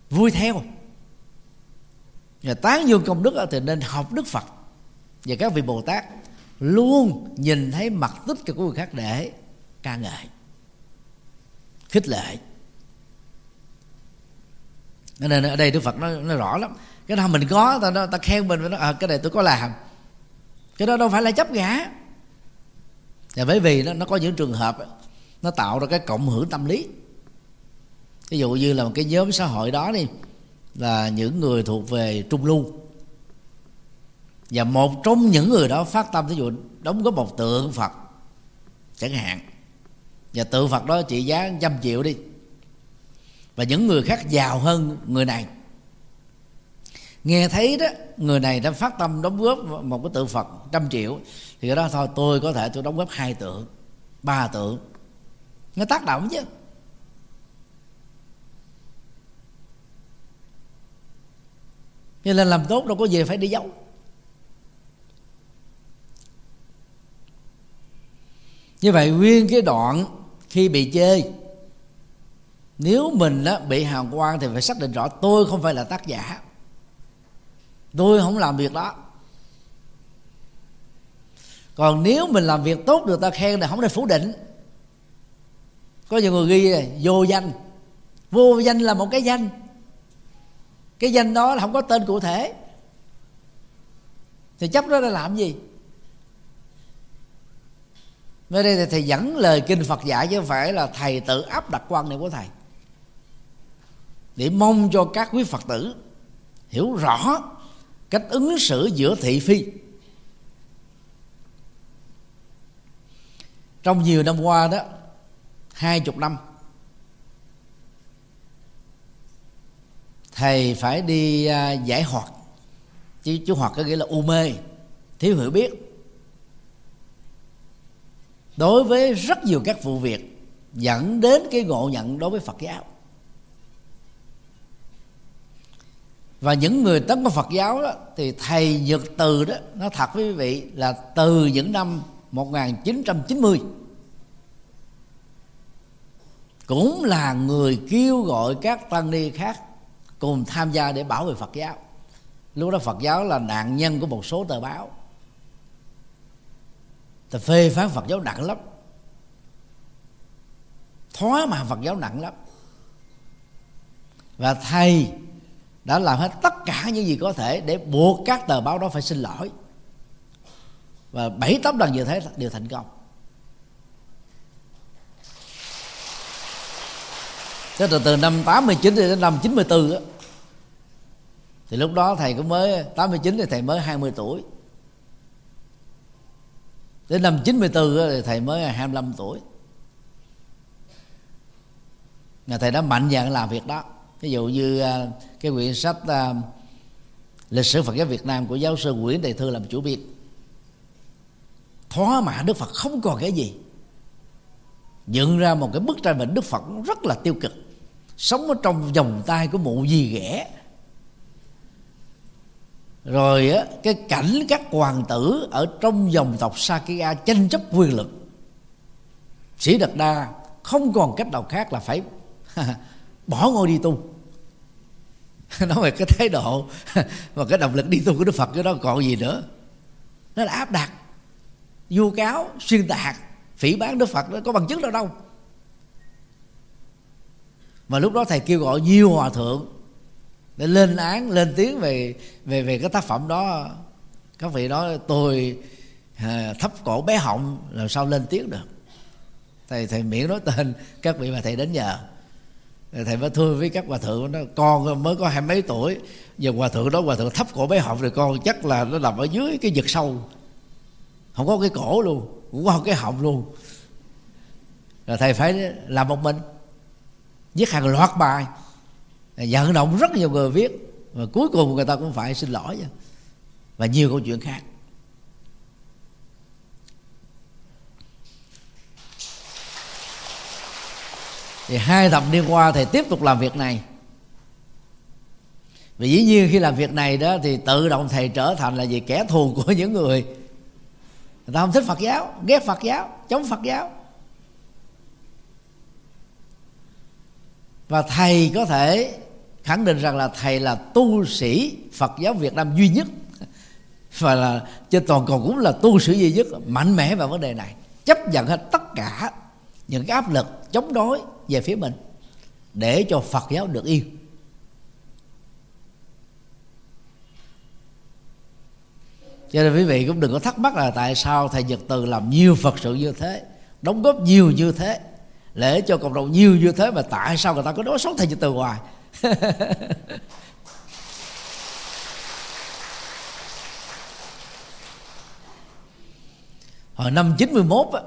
vui theo và tán dương công đức thì nên học đức phật. Và các vị bồ tát luôn nhìn thấy mặt tích cực của người khác để ca ngợi khích lệ. Nên ở đây đức phật nói, nó rõ lắm. Cái nào mình có ta ta khen mình nó à, ờ, cái này tôi có làm. Cái đó đâu phải là chấp ngã. Và bởi vì nó, nó có những trường hợp nó tạo ra cái cộng hưởng tâm lý. Ví dụ như là một cái nhóm xã hội đó đi là những người thuộc về trung lưu. Và một trong những người đó phát tâm ví dụ đóng góp một tượng phật chẳng hạn và tượng phật đó trị giá trăm triệu đi. Và những người khác giàu hơn người này. Nghe thấy đó, người này đã phát tâm đóng góp một cái tượng phật trăm triệu. Thì cái đó thôi, tôi có thể tôi đóng góp hai tượng, ba tượng. Nó tác động chứ. Cho nên làm tốt đâu có gì phải đi giấu. Như vậy nguyên cái đoạn khi bị chê. Nếu mình đó bị hào quang thì phải xác định rõ tôi không phải là tác giả. Tôi không làm việc đó. Còn nếu mình làm việc tốt được ta khen là không nên phủ định. Có nhiều người ghi vô danh. Vô danh là một cái danh. Cái danh đó là không có tên cụ thể. Thì chấp đó là làm gì? nơi đây thì thầy dẫn lời kinh phật dạy chứ không phải là thầy tự áp đặt quan niệm của thầy. Để mong cho các quý phật tử hiểu rõ cách ứng xử giữa thị phi. Trong nhiều năm qua đó, hai chục năm, thầy phải đi à, giải hoạt chứ chứ hoạt có nghĩa là u mê, thiếu hiểu biết đối với rất nhiều các vụ việc dẫn đến cái ngộ nhận đối với Phật giáo. Và những người tấn công Phật giáo đó, thì thầy Nhật Từ đó nó thật với quý vị là từ những năm 1990 cũng là người kêu gọi các tăng ni khác cùng tham gia để bảo vệ Phật giáo. Lúc đó Phật giáo là nạn nhân của một số tờ báo ta phê phán Phật giáo nặng lắm. Thóa mà Phật giáo nặng lắm. Và thầy đã làm hết tất cả những gì có thể để buộc các tờ báo đó phải xin lỗi. Và bảy tám lần như thế đều thành công. Thế từ từ năm 89 đến năm 94 á, thì lúc đó thầy cũng mới 89 thì thầy mới 20 tuổi đến năm 94 thì thầy mới 25 tuổi. Nhà thầy đã mạnh dạn làm việc đó. Ví dụ như à, cái quyển sách à, lịch sử Phật giáo Việt Nam của giáo sư Nguyễn Đại Thư làm chủ biên. Thóa mạ Đức Phật không còn cái gì. Dựng ra một cái bức tranh về Đức Phật rất là tiêu cực. Sống ở trong vòng tay của mụ gì ghẻ rồi á, cái cảnh các hoàng tử ở trong dòng tộc Sakya tranh chấp quyền lực. Sĩ Đạt Đa không còn cách nào khác là phải bỏ ngôi đi tu. Nói về cái thái độ và cái động lực đi tu của Đức Phật cái đó còn gì nữa. Nó là áp đặt vu cáo xuyên tạc phỉ bán Đức Phật nó có bằng chứng đâu đâu. Mà lúc đó thầy kêu gọi nhiều hòa thượng để lên án lên tiếng về về về cái tác phẩm đó. Các vị nói tôi à, thấp cổ bé họng làm sao lên tiếng được? Thầy thầy miễn nói tên các vị mà thầy đến giờ thầy mới thưa với các hòa thượng nó con mới có hai mấy tuổi giờ hòa thượng đó hòa thượng thấp cổ bé họng rồi con chắc là nó nằm ở dưới cái vực sâu. Không có cái cổ luôn cũng không có cái họng luôn. Rồi thầy phải làm một mình viết hàng loạt bài vận động rất nhiều người viết. Và cuối cùng người ta cũng phải xin lỗi. Và nhiều câu chuyện khác. Thì hai thập niên qua thầy tiếp tục làm việc này. Vì dĩ nhiên khi làm việc này đó thì tự động thầy trở thành là gì kẻ thù của những người. Người ta không thích Phật giáo, ghét Phật giáo, chống Phật giáo. Và thầy có thể khẳng định rằng là thầy là tu sĩ Phật giáo Việt Nam duy nhất. Và là trên toàn cầu cũng là tu sĩ duy nhất, mạnh mẽ vào vấn đề này. Chấp nhận hết tất cả những cái áp lực chống đối về phía mình để cho Phật giáo được yêu. Cho nên quý vị cũng đừng có thắc mắc là tại sao thầy Nhật Từ làm nhiều Phật sự như thế, đóng góp nhiều như thế để cho cộng đồng nhiều như thế mà tại sao người ta có đối xấu thầy Nhật Từ hoài? hồi năm 91 á,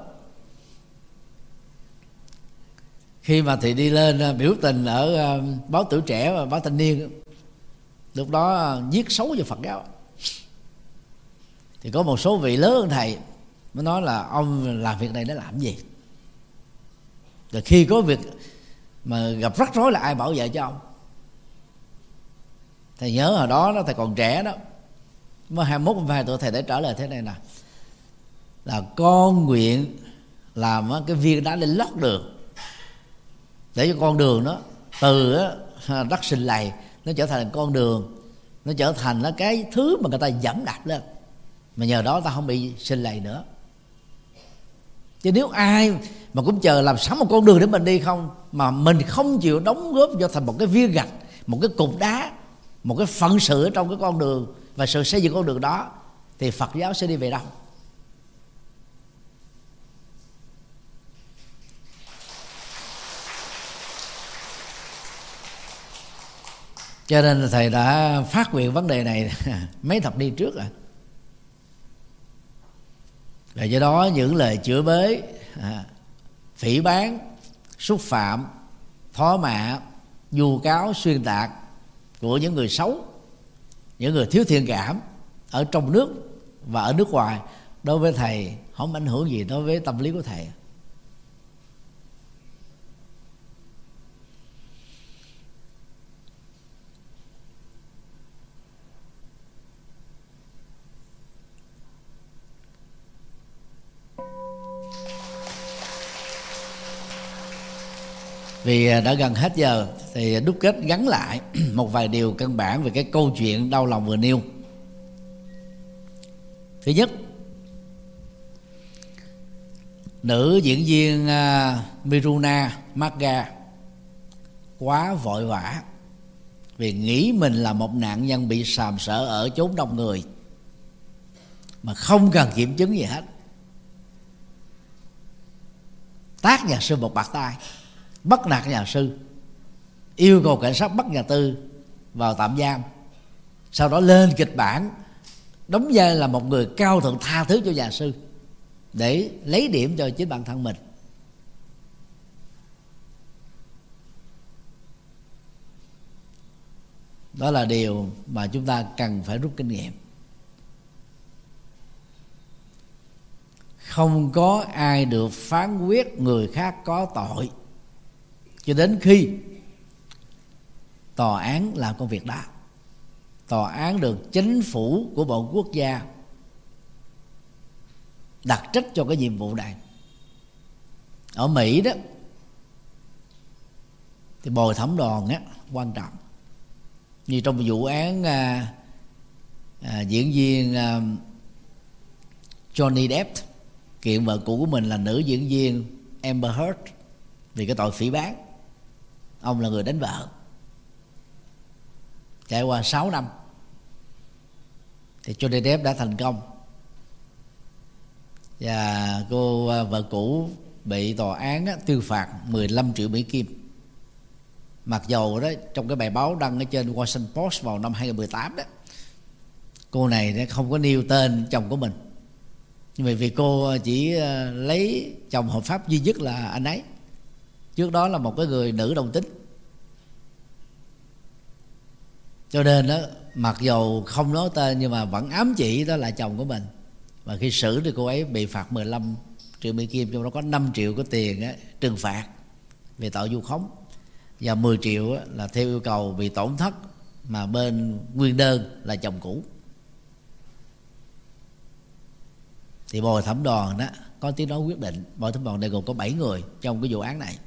khi mà thì đi lên à, biểu tình ở à, báo tuổi trẻ và báo thanh niên lúc đó à, giết xấu về phật giáo. Thì có một số vị lớn hơn thầy mới nói là ông làm việc này để làm gì? Rồi khi có việc mà gặp rắc rối là ai bảo vệ cho ông? Thầy nhớ hồi đó đó, thầy còn trẻ đó. Mới 21 vài tuổi, thầy đã trả lời thế này nè. Là con nguyện làm cái viên đá lên lót đường. Để cho con đường đó, từ đất sinh lầy, nó trở thành con đường. Nó trở thành nó cái thứ mà người ta dẫm đạp lên. Mà nhờ đó ta không bị sinh lầy nữa. Chứ nếu ai mà cũng chờ làm sẵn một con đường để mình đi không, mà mình không chịu đóng góp cho thành một cái viên gạch, một cái cục đá một cái phận sự trong cái con đường và sự xây dựng con đường đó thì phật giáo sẽ đi về đâu? Cho nên thầy đã phát nguyện vấn đề này mấy thập niên trước rồi. Và do đó những lời chữa bới à, phỉ bán xúc phạm thó mạ dù cáo xuyên tạc của những người xấu, những người thiếu thiện cảm ở trong nước và ở nước ngoài đối với thầy, không ảnh hưởng gì đối với tâm lý của thầy. Vì à, đã gần hết giờ, thì đúc kết gắn lại một vài điều căn bản về cái câu chuyện đau lòng vừa nêu. Thứ nhất, nữ diễn viên à, Miruna Maga quá vội vã vì nghĩ mình là một nạn nhân bị sàm sỡ ở chốn đông người mà không cần kiểm chứng gì hết. Tác nhà sư một bạc tay bắt nạt nhà sư, yêu cầu cảnh sát bắt nhà tư vào tạm giam, sau đó lên kịch bản, đóng vai là một người cao thượng tha thứ cho nhà sư để lấy điểm cho chính bản thân mình. Đó là điều mà chúng ta cần phải rút kinh nghiệm. Không có ai được phán quyết người khác có tội cho đến khi tòa án làm công việc đó tòa án được chính phủ của bộ quốc gia đặt trách cho cái nhiệm vụ này. Ở mỹ đó thì bồi thẩm đoàn á quan trọng. Như trong vụ án à, à, diễn viên à, Johnny Depp kiện vợ cũ của mình là nữ diễn viên Amber Heard vì cái tội phỉ báng ông là người đánh vợ. Trải qua 6 năm thì Johnny Depp đã thành công. Và cô à, vợ cũ bị tòa án á, tuyên phạt 15 triệu Mỹ Kim. Mặc dầu đó trong cái bài báo đăng ở trên Washington Post vào năm 2018 đó cô này nó không có nêu tên chồng của mình. Nhưng mà vì cô à, chỉ à, lấy chồng hợp pháp duy nhất là anh ấy trước đó là một cái người nữ đồng tính. Cho nên đó mặc dầu không nói tên nhưng mà vẫn ám chỉ đó là chồng của mình. Và khi xử thì cô ấy bị phạt 15 triệu Mỹ Kim trong đó có 5 triệu có tiền á, trừng phạt về tội vu khống. Và 10 triệu á, là theo yêu cầu bị tổn thất mà bên nguyên đơn là chồng cũ. Thì bồi thẩm đoàn đó có tiếng nói quyết định. Bồi thẩm đoàn này gồm có 7 người trong cái vụ án này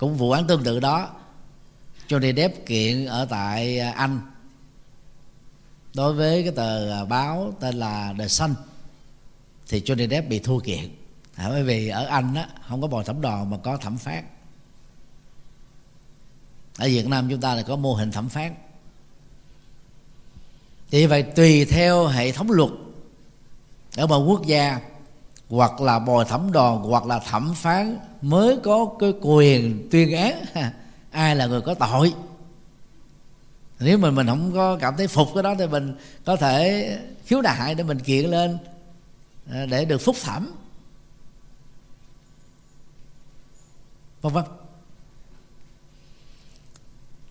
cũng vụ án tương tự đó. Johnny Depp kiện ở tại à, Anh. Đối với cái tờ à, báo tên là The Sun thì Johnny Depp bị thua kiện. À, bởi vì ở Anh á không có bồi thẩm đoàn mà có thẩm phán. Ở Việt Nam chúng ta là có mô hình thẩm phán. Thì vậy tùy theo hệ thống luật. Ở một quốc gia hoặc là bồi thẩm đoàn, hoặc là thẩm phán mới có cái quyền tuyên án. Ai là người có tội? Nếu mà mình không có cảm thấy phục cái đó thì mình có thể khiếu nại để mình kiện lên à, để được phúc thẩm. Vân vân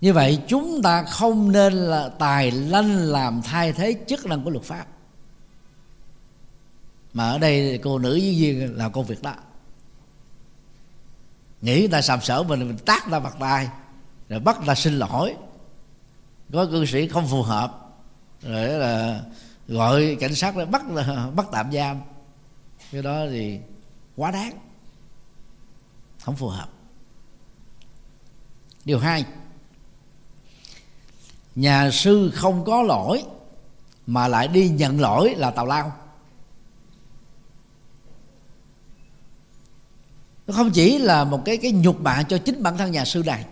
như vậy, chúng ta không nên là tài lanh làm thay thế chức năng của luật pháp mà ở đây cô nữ diễn viên là công việc đó. Nghĩ người ta sàm sỡ mình mình tát ra mặt tay, rồi bắt ta xin lỗi. Có cư sĩ không phù hợp, rồi là gọi cảnh sát để bắt bắt tạm giam. Cái đó thì quá đáng. Không phù hợp. Điều hai, nhà sư không có lỗi mà lại đi nhận lỗi là tào lao. Nó không chỉ là một cái cái nhục mạ cho chính bản thân nhà sư này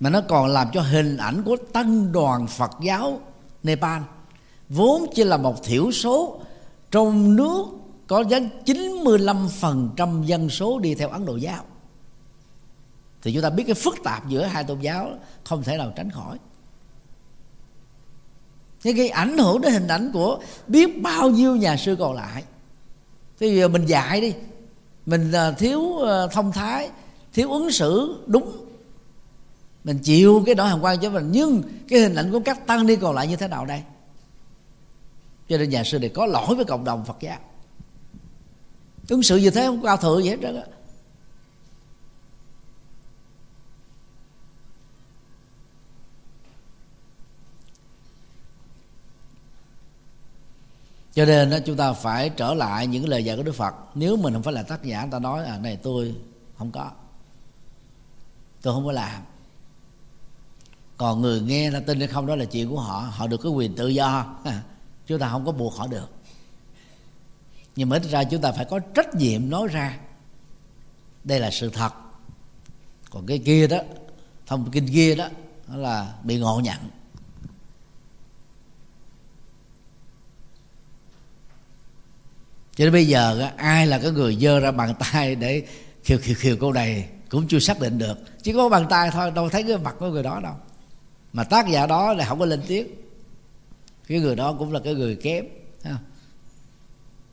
mà nó còn làm cho hình ảnh của tăng đoàn Phật giáo Nepal vốn chỉ là một thiểu số, trong nước có đến 95% dân số đi theo Ấn Độ giáo. Thì chúng ta biết cái phức tạp giữa hai tôn giáo không thể nào tránh khỏi. Thế gây ảnh hưởng đến hình ảnh của biết bao nhiêu nhà sư còn lại. Thế giờ mình dạy đi mình là thiếu ờ, thông thái, thiếu ứng xử, đúng. Mình chịu cái nỗi hàm quan cho mình, nhưng cái hình ảnh của các tăng ni còn lại như thế nào đây? Cho nên nhà sư này có lỗi với cộng đồng phật giáo. Ứng xử như thế không cao thượng gì hết trơn á. Cho nên đó, chúng ta phải trở lại những lời dạy của đức phật. Nếu mình không phải là tác giả ta nói à này tôi không có. Tôi không có làm. Còn người nghe ta tin hay không đó là chuyện của họ. Họ được cái quyền tự do. Chúng ta không có buộc họ được. Nhưng mà ít ra chúng ta phải có trách nhiệm nói ra. Đây là sự thật. Còn cái kia đó thông kinh kia đó đó là bị ngộ nhận. Cho nên bây giờ ai là cái người dơ ra bàn tay để khiều khiều khiều câu này cũng chưa xác định được. Chỉ có bàn tay thôi, đâu thấy cái mặt của người đó đâu. Mà tác giả đó là không có lên tiếng. Cái người đó cũng là cái người kém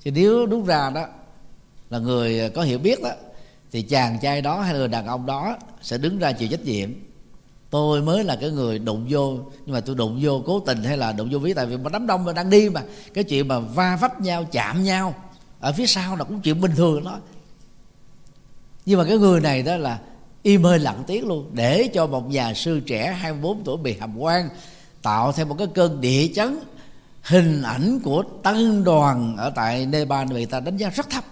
thì nếu đúng ra đó, là người có hiểu biết đó, thì chàng trai đó hay người đàn ông đó sẽ đứng ra chịu trách nhiệm. Tôi mới là cái người đụng vô, nhưng mà tôi đụng vô cố tình hay là đụng vô ví, tại vì mà đám đông mà đang đi mà. Cái chuyện mà va vấp nhau, chạm nhau ở phía sau là cũng chuyện bình thường đó nhưng mà cái người này đó là im hơi lặng tiếng luôn, để cho một nhà sư trẻ 24 tuổi bị hàm quan, tạo thêm một cái cơn địa chấn, hình ảnh của tăng đoàn ở tại Nepal người ta đánh giá rất thấp.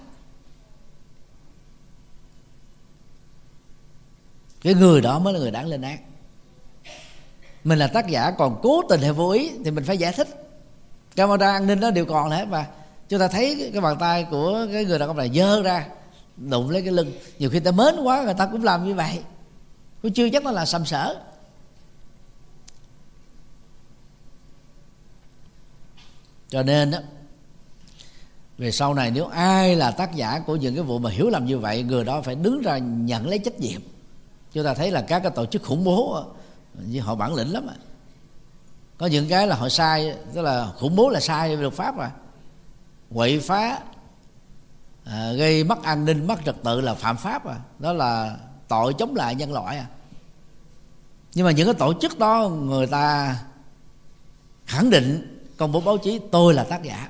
Cái người đó mới là người đáng lên án. Mình là tác giả còn cố tình hay vô ý thì mình phải giải thích. Camera an ninh đó đều còn hết mà chúng ta thấy cái bàn tay của cái người đàn ông này dơ ra, đụng lấy cái lưng. Nhiều khi ta mến quá, người ta cũng làm như vậy. Cũng chưa chắc nó là sầm sở cho nên đó về sau này nếu ai là tác giả của những cái vụ mà hiểu lầm như vậy, người đó phải đứng ra nhận lấy trách nhiệm. Chúng ta thấy là các cái tổ chức khủng bố như họ bản lĩnh lắm à. có những cái là họ sai, tức là khủng bố là sai về luật pháp mà quậy phá à, gây mất an ninh mất trật tự là phạm pháp à. Đó là tội chống lại nhân loại à. Nhưng mà những cái tổ chức đó người ta khẳng định công bố báo chí tôi là tác giả.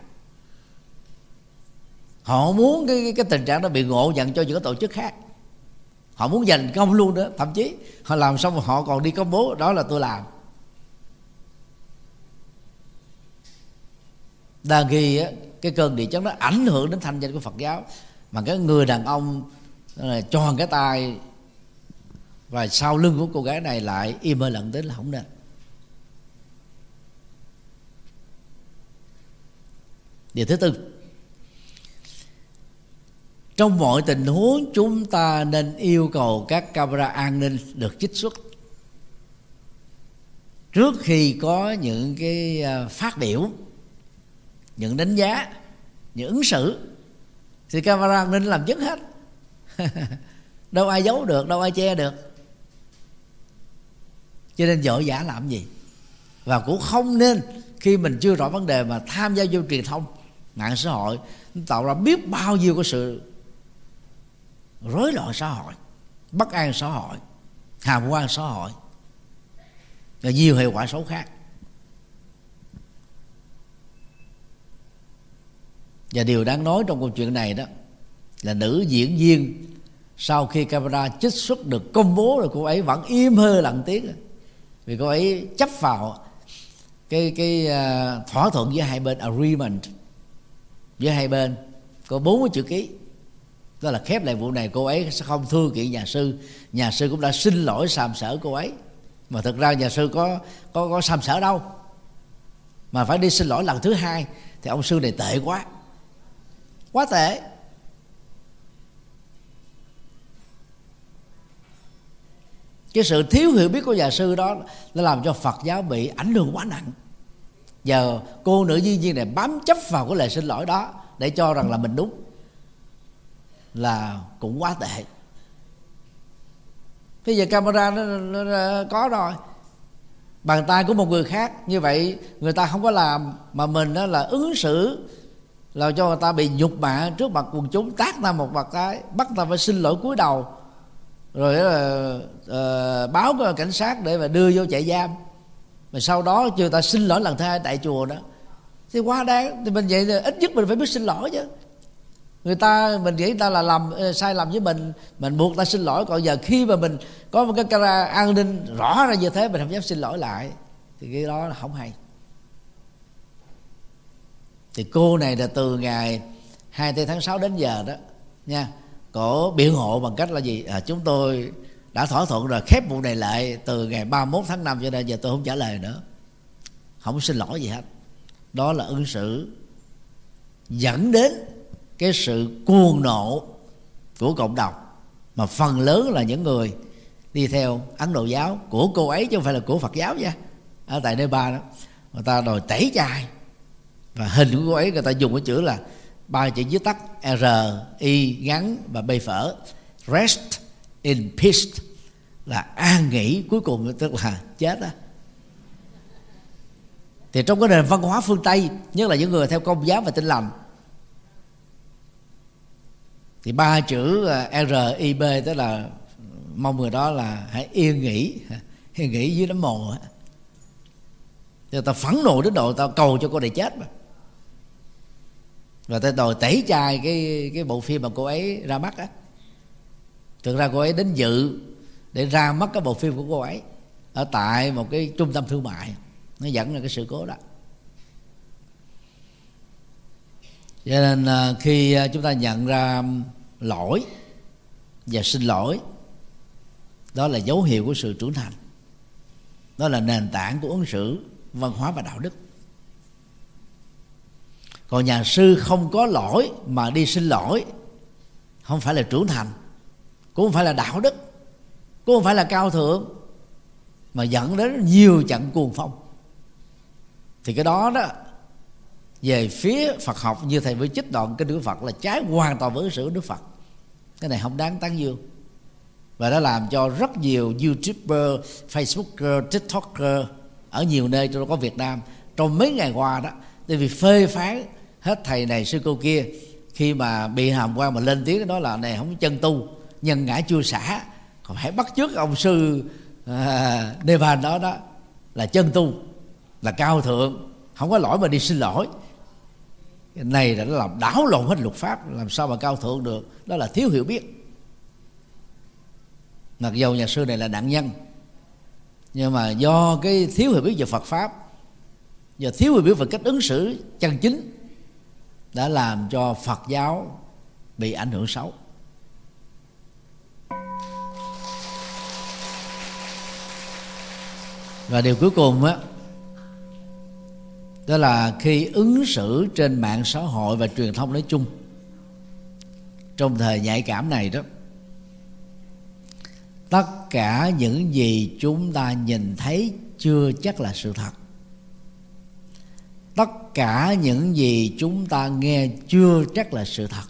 Họ muốn cái, cái, cái tình trạng đó bị ngộ nhận cho những cái tổ chức khác. Họ muốn giành công luôn đó thậm chí họ làm xong họ còn đi công bố đó là tôi làm. Đa ghi á, cái cơn địa chấn nó ảnh hưởng đến thanh danh của Phật giáo. Mà cái người đàn ông là tròn cái tay, và sau lưng của cô gái này lại im hơi lặng tính là không nên. Điều thứ tư, trong mọi tình huống chúng ta nên yêu cầu các camera an ninh được trích xuất. Trước khi có những cái ờ, phát biểu những đánh giá, những ứng xử thì camera an ninh làm chứng hết. Đâu ai giấu được, đâu ai che được. Cho nên vội giả làm gì? Và cũng không nên, khi mình chưa rõ vấn đề mà tham gia vô truyền thông, mạng xã hội tạo ra biết bao nhiêu cái sự rối loạn xã hội, bất an xã hội, hàm quan xã hội, và nhiều hệ quả xấu khác. Và điều đáng nói trong câu chuyện này đó là nữ diễn viên sau khi camera trích xuất được công bố rồi cô ấy vẫn im hơi lặng tiếng à. vì cô ấy chấp vào cái cái uh, thỏa thuận giữa hai bên agreement giữa hai bên có bốn chữ ký. Đó là khép lại vụ này cô ấy sẽ không thưa kiện nhà sư. Nhà sư cũng đã xin lỗi sàm sở cô ấy. Mà thật ra nhà sư có có có sàm sở đâu. Mà phải đi xin lỗi lần thứ hai thì ông sư này tệ quá quá tệ. Cái sự thiếu hiểu biết của nhà sư đó nó làm cho phật giáo bị ảnh hưởng quá nặng. Giờ cô nữ duy viên này bám chấp vào cái lời xin lỗi đó để cho rằng là mình đúng là cũng quá tệ. Bây giờ camera nó, nó, nó có rồi. Bàn tay của một người khác như vậy người ta không có làm mà mình đó là ứng xử làm cho người ta bị nhục mạ trước mặt quần chúng tác ta một mặt cái bắt ta phải xin lỗi cúi đầu. Rồi là uh, báo cho cảnh sát để mà đưa vô chạy giam. Mà sau đó chưa ta xin lỗi lần thứ hai tại chùa đó. Thì quá đáng thì mình vậy thì ít nhất mình phải biết xin lỗi chứ. Người ta mình nghĩ ta là làm ờ, sai lầm với mình. Mình buộc ta xin lỗi còn giờ khi mà mình có một cái camera an ninh rõ ra như thế mình không dám xin lỗi lại. Thì cái đó là không hay thì cô này là từ ngày 24 tháng 6 đến giờ đó nha. Cổ biện hộ bằng cách là gì? À, chúng tôi đã thỏa thuận rồi khép vụ này lại từ ngày 31 tháng 5 cho nên giờ tôi không trả lời nữa. Không xin lỗi gì hết. Đó là ứng xử dẫn đến cái sự cuồng nộ của cộng đồng. Mà phần lớn là những người đi theo ấn độ giáo của cô ấy chứ không phải là của phật giáo nha. Ở tại nơi ba đó người ta đòi tẩy chay và hình của cô ấy người ta dùng cái chữ là ba chữ viết tắt r, i ngắn và b phở. Rest in peace. Là an nghỉ cuối cùng, tức là chết đó thì trong cái nền văn hóa phương tây, nhất là những người theo công giáo và tin lành, thì ba chữ ờ, r, i, b tức là mong người đó là hãy yên nghỉ yên nghỉ dưới đám mồ thì ta phẫn nộ đến độ ta cầu cho cô này chết mà và tôi đòi tẩy chay cái cái bộ phim mà cô ấy ra mắt á. Thực ra cô ấy đến dự để ra mắt cái bộ phim của cô ấy ở tại một cái trung tâm thương mại. Nó dẫn ra cái sự cố đó. Cho nên à, khi à, chúng ta nhận ra lỗi và xin lỗi, đó là dấu hiệu của sự trưởng thành. Đó là nền tảng của ứng xử văn hóa và đạo đức còn nhà sư không có lỗi mà đi xin lỗi. Không phải là trưởng thành, cũng không phải là đạo đức, cũng không phải là cao thượng, mà dẫn đến nhiều trận cuồng phong. Thì cái đó đó, về phía Phật học như thầy với chích đoạn cái Đức Phật là trái hoàn toàn với ứng xử Đức Phật. Cái này không đáng tán dương. Và đã làm cho rất nhiều youtuber, facebooker, tiktoker ở nhiều nơi, trong đó có việt nam, trong mấy ngày qua đó tại vì phê phán hết thầy này sư cô kia khi mà bị hàm quan mà lên tiếng đó là này không chân tu nhân ngã chưa xả còn hãy bắt trước ông sư à, Nepal đó đó là chân tu là cao thượng không có lỗi mà đi xin lỗi. Cái này là nó làm đảo lộn hết luật pháp làm sao mà cao thượng được? Đó là thiếu hiểu biết. Mặc dầu nhà sư này là nạn nhân nhưng mà do cái thiếu hiểu biết về Phật pháp và thiếu hiểu biết về cách ứng xử chân chính đã làm cho Phật giáo bị ảnh hưởng xấu. Và điều cuối cùng á, đó là khi ứng xử trên mạng xã hội và truyền thông nói chung, trong thời nhạy cảm này đó, tất cả những gì chúng ta nhìn thấy chưa chắc là sự thật cả những gì chúng ta nghe chưa chắc là sự thật.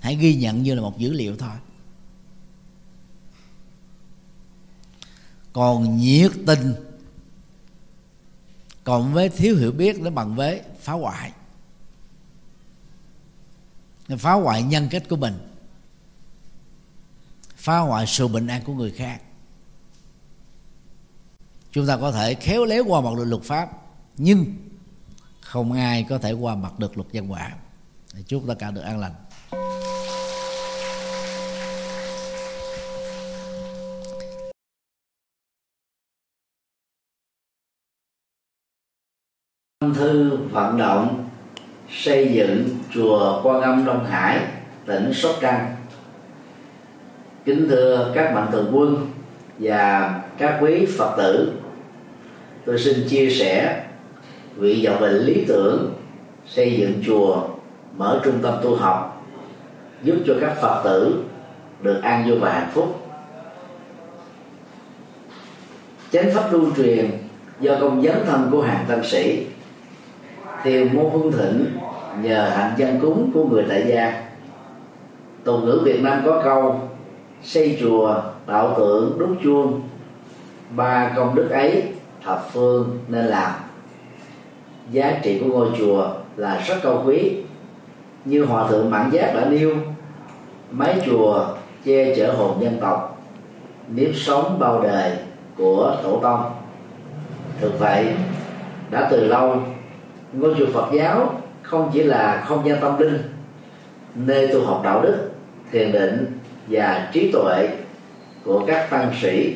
Hãy ghi nhận như là một dữ liệu thôi. Còn nhiệt tình còn với thiếu hiểu biết nó bằng với phá hoại. Phá hoại nhân cách của mình. Phá hoại sự bình an của người khác. Chúng ta có thể khéo léo qua một luật pháp, nhưng không ai có thể qua mặt được luật nhân quả chúc tất cả được an lành thư vận động xây dựng chùa Quan Âm Đông Hải, tỉnh Sóc Trăng. Kính thưa các mạnh thường quân và các quý Phật tử, tôi xin chia sẻ vị vọng về lý tưởng xây dựng chùa, mở trung tâm tu học, giúp cho các Phật tử được an vui và hạnh phúc. Chánh pháp lưu truyền do công dấn thân của hàng tăng sĩ thiều môn hương thịnh nhờ hạnh dân cúng của người tại gia. Tục ngữ việt nam có câu xây chùa tạo tượng đúc chuông. Ba công đức ấy thập phương nên làm giá trị của ngôi chùa là rất cao quý. Như hòa thượng mãn giác đã nêu mái chùa che chở hồn dân tộc, nếp sống bao đời của tổ tông. Thực vậy, đã từ lâu, ngôi chùa Phật giáo không chỉ là không gian tâm linh, nơi tu học đạo đức, thiền định và trí tuệ của các tăng sĩ,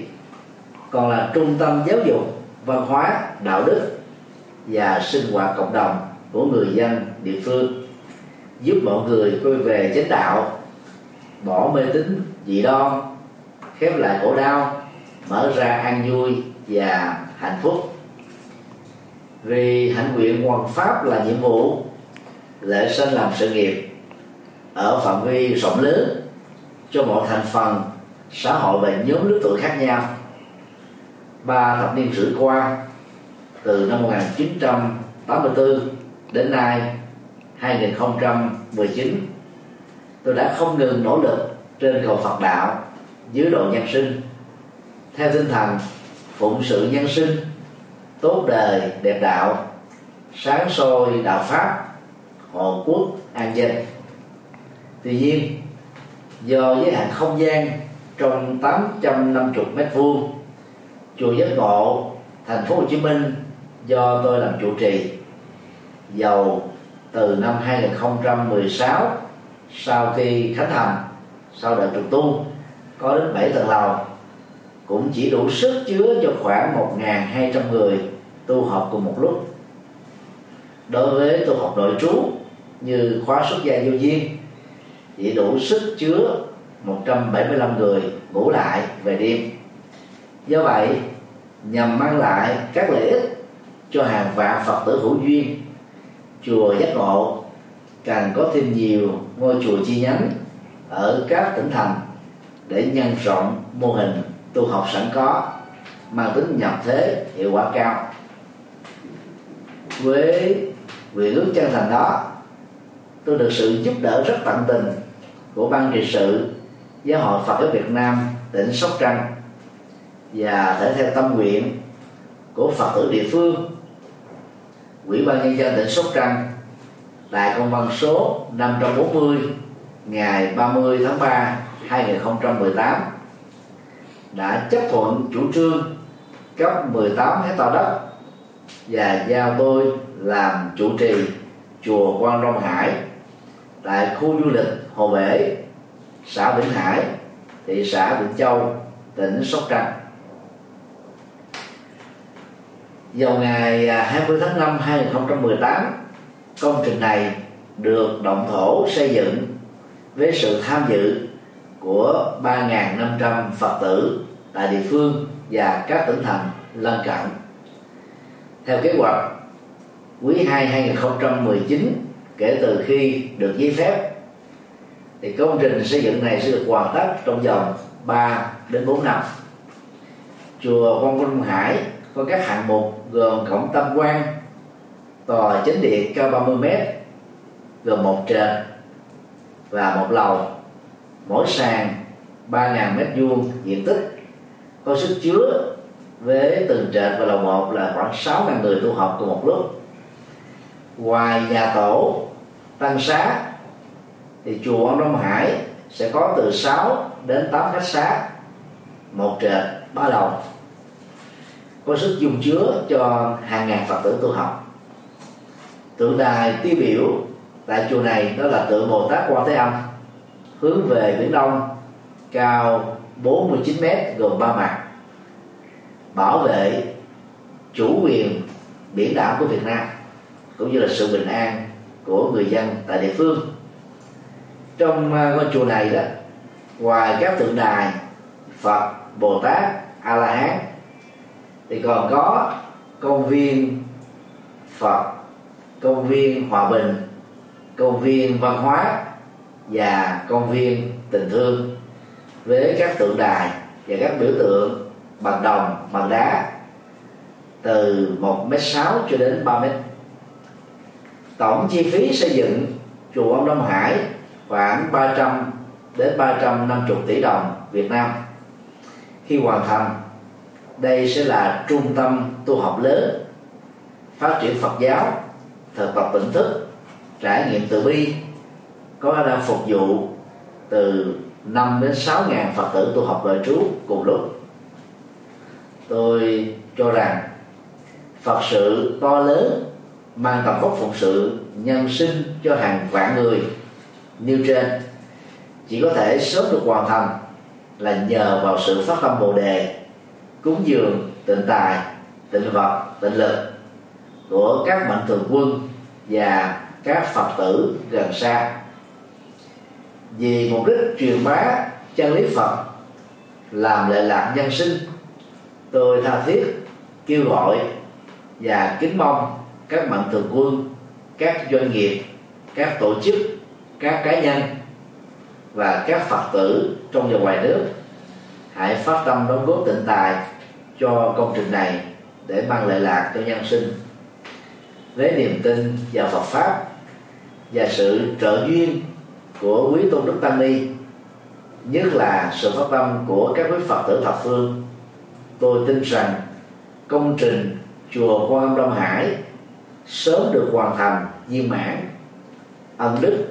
còn là trung tâm giáo dục, văn hóa, đạo đức và sinh hoạt cộng đồng của người dân địa phương, giúp mọi người quay về chánh đạo, bỏ mê tín dị đoan, khép lại khổ đau, mở ra an vui và hạnh phúc. Vì hạnh nguyện hoàn pháp là nhiệm vụ, lễ sinh làm sự nghiệp, ở phạm vi rộng lớn, cho mọi thành phần, xã hội và nhóm lứa tuổi khác nhau. Ba thập niên rưỡi qua từ năm 1984 đến nay 2019 tôi đã không ngừng nỗ lực trên cầu Phật đạo, dưới độ nhân sinh, theo tinh thần phụng sự nhân sinh, tốt đời, đẹp đạo, sáng soi đạo pháp, hộ quốc, an dân. Tuy nhiên, do giới hạn không gian trong 850 mét vuông, chùa giác ngộ, thành phố Hồ Chí Minh do tôi làm chủ trì. Dầu từ năm 2016 sau khi khánh thành, sau đợt trùng tu, có đến 7 tầng lầu. Cũng chỉ đủ sức chứa cho khoảng 1.200 người tu học cùng một lúc. Đối với tu học nội trú như khóa xuất gia vô duyên, chỉ đủ sức chứa 175 người ngủ lại về đêm. Do vậy, nhằm mang lại các lợi ích cho hàng vạn phật tử hữu duyên. Chùa giác ngộ càng có thêm nhiều ngôi chùa chi nhánh ở các tỉnh thành để nhân rộng mô hình tu học sẵn có, mang tính nhập thế, hiệu quả cao. Với nguyện ước chân thành đó, tôi được sự giúp đỡ rất tận tình của ban trị sự, giáo hội Phật giáo Việt Nam, tỉnh Sóc Trăng và thể theo tâm nguyện của Phật tử địa phương. Ủy ban nhân dân tỉnh Sóc Trăng tại công văn số 540 ngày 30 tháng 3 2018 đã chấp thuận chủ trương cấp 18 hectare đất và giao tôi làm chủ trì chùa Quan Long Hải tại khu du lịch Hồ Bể, xã Vĩnh Hải, thị xã Vĩnh Châu, tỉnh Sóc Trăng. Vào ngày à, 20 tháng 5 2018, công trình này được động thổ xây dựng với sự tham dự của 3.500 Phật tử tại địa phương và các tỉnh thành lân cận. Theo kế hoạch, quý 2 2019 kể từ khi được giấy phép thì công trình xây dựng này sẽ được hoàn tất trong vòng 3 đến 4 năm. Chùa Quang Vinh Hải có các hạng mục gồm cổng tam quan, tòa chính điện cao 30 m gồm một trệt và một lầu. Mỗi sàn 3.000 mét vuông diện tích có sức chứa với từng trệt và lầu một là khoảng 6.000 người tu học cùng một lúc. Ngoài nhà tổ tăng xá thì chùa Ông Đông Hải sẽ có từ 6 đến 8 khách xá một trệt ba lầu có sức dung chứa cho hàng ngàn phật tử tu học. Tượng đài tiêu biểu tại chùa này đó là tượng Bồ Tát Quan Thế Âm, hướng về biển đông, cao 49 mét, gồm ba mặt, bảo vệ chủ quyền biển đảo của Việt Nam, cũng như là sự bình an của người dân tại địa phương. Trong à, ngôi chùa này đó, ngoài các tượng đài Phật, Bồ Tát, A La Hán thì còn có công viên Phật, công viên hòa bình, công viên văn hóa và công viên tình thương. Với các tượng đài và các biểu tượng bằng đồng, bằng đá, từ 1 m sáu cho đến 3 mét. Tổng chi phí xây dựng chùa ông Đông Hải khoảng 300 đến 350 tỷ đồng Việt Nam. Khi hoàn thành đây sẽ là trung tâm tu học lớn, phát triển Phật giáo, thực tập tỉnh thức, trải nghiệm từ bi, có khả năng phục vụ từ 5 đến 6 ngàn Phật tử tu học đời trú cùng lúc. Tôi cho rằng Phật sự to lớn mang tầm vóc phụng sự nhân sinh cho hàng vạn người nêu trên, chỉ có thể sớm được hoàn thành là nhờ vào sự phát tâm bồ đề cúng dường tịnh tài tịnh vật tịnh lực của các mạnh thường quân và các phật tử gần xa. Vì mục đích truyền bá chân lý phật, làm lệ lạc nhân sinh, tôi tha thiết kêu gọi và kính mong các mạnh thường quân, các doanh nghiệp, các tổ chức, các cá nhân và các phật tử trong và ngoài nước hãy phát tâm đóng góp tịnh tài cho công trình này để mang lợi lạc cho nhân sinh. Với niềm tin vào Phật pháp và sự trợ duyên của quý tôn đức tăng ni, nhất là sự phát tâm của các quý Phật tử thập phương, tôi tin rằng công trình chùa Quan Âm Đông Hải sớm được hoàn thành viên mãn. Ân đức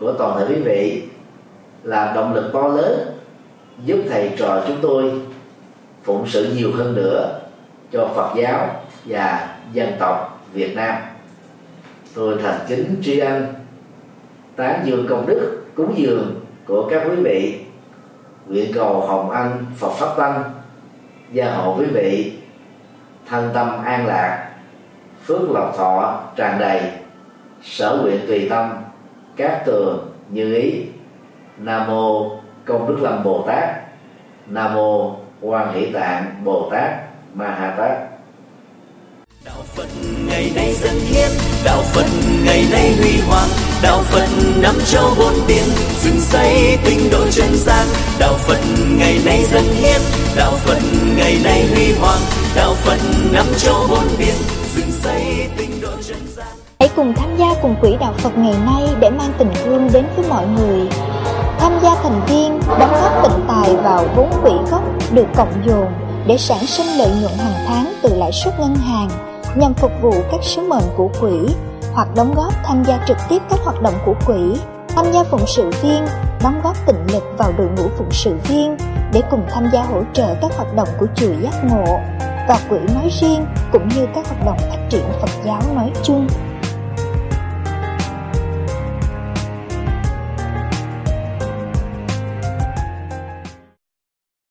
của toàn thể quý vị là động lực to lớn giúp thầy trò chúng tôi phụng sự nhiều hơn nữa cho Phật giáo và dân tộc Việt Nam. Tôi thành kính tri ân tán dương công đức, cúng dường của các quý vị. Nguyện cầu hồng anh Phật pháp tăng gia hộ quý vị, thân tâm an lạc, phước lộc thọ tràn đầy, sở nguyện tùy tâm, các tường như ý. Nam mô công đức lâm bồ tát. Nam mô quan hỷ tạng bồ tát ma ha tát đạo phật ngày nay dân hiến đạo phật ngày nay huy hoàng đạo phật năm châu bốn biển dựng xây tinh độ chân gian. Đạo phật ngày nay dân hiến đạo phật ngày nay huy hoàng đạo phật năm châu bốn biển dựng xây tinh độ chân gian. Hãy cùng tham gia cùng quỹ đạo Phật ngày nay để mang tình thương đến với mọi người. Tham gia thành viên đóng góp tịnh tài vào vốn quỹ gốc được cộng dồn để sản sinh lợi nhuận hàng tháng từ lãi suất ngân hàng nhằm phục vụ các sứ mệnh của quỹ hoặc đóng góp tham gia trực tiếp các hoạt động của quỹ, tham gia phụng sự viên, đóng góp tịnh lực vào đội ngũ phụng sự viên để cùng tham gia hỗ trợ các hoạt động của chùa giác ngộ và quỹ nói riêng cũng như các hoạt động phát triển Phật giáo nói chung.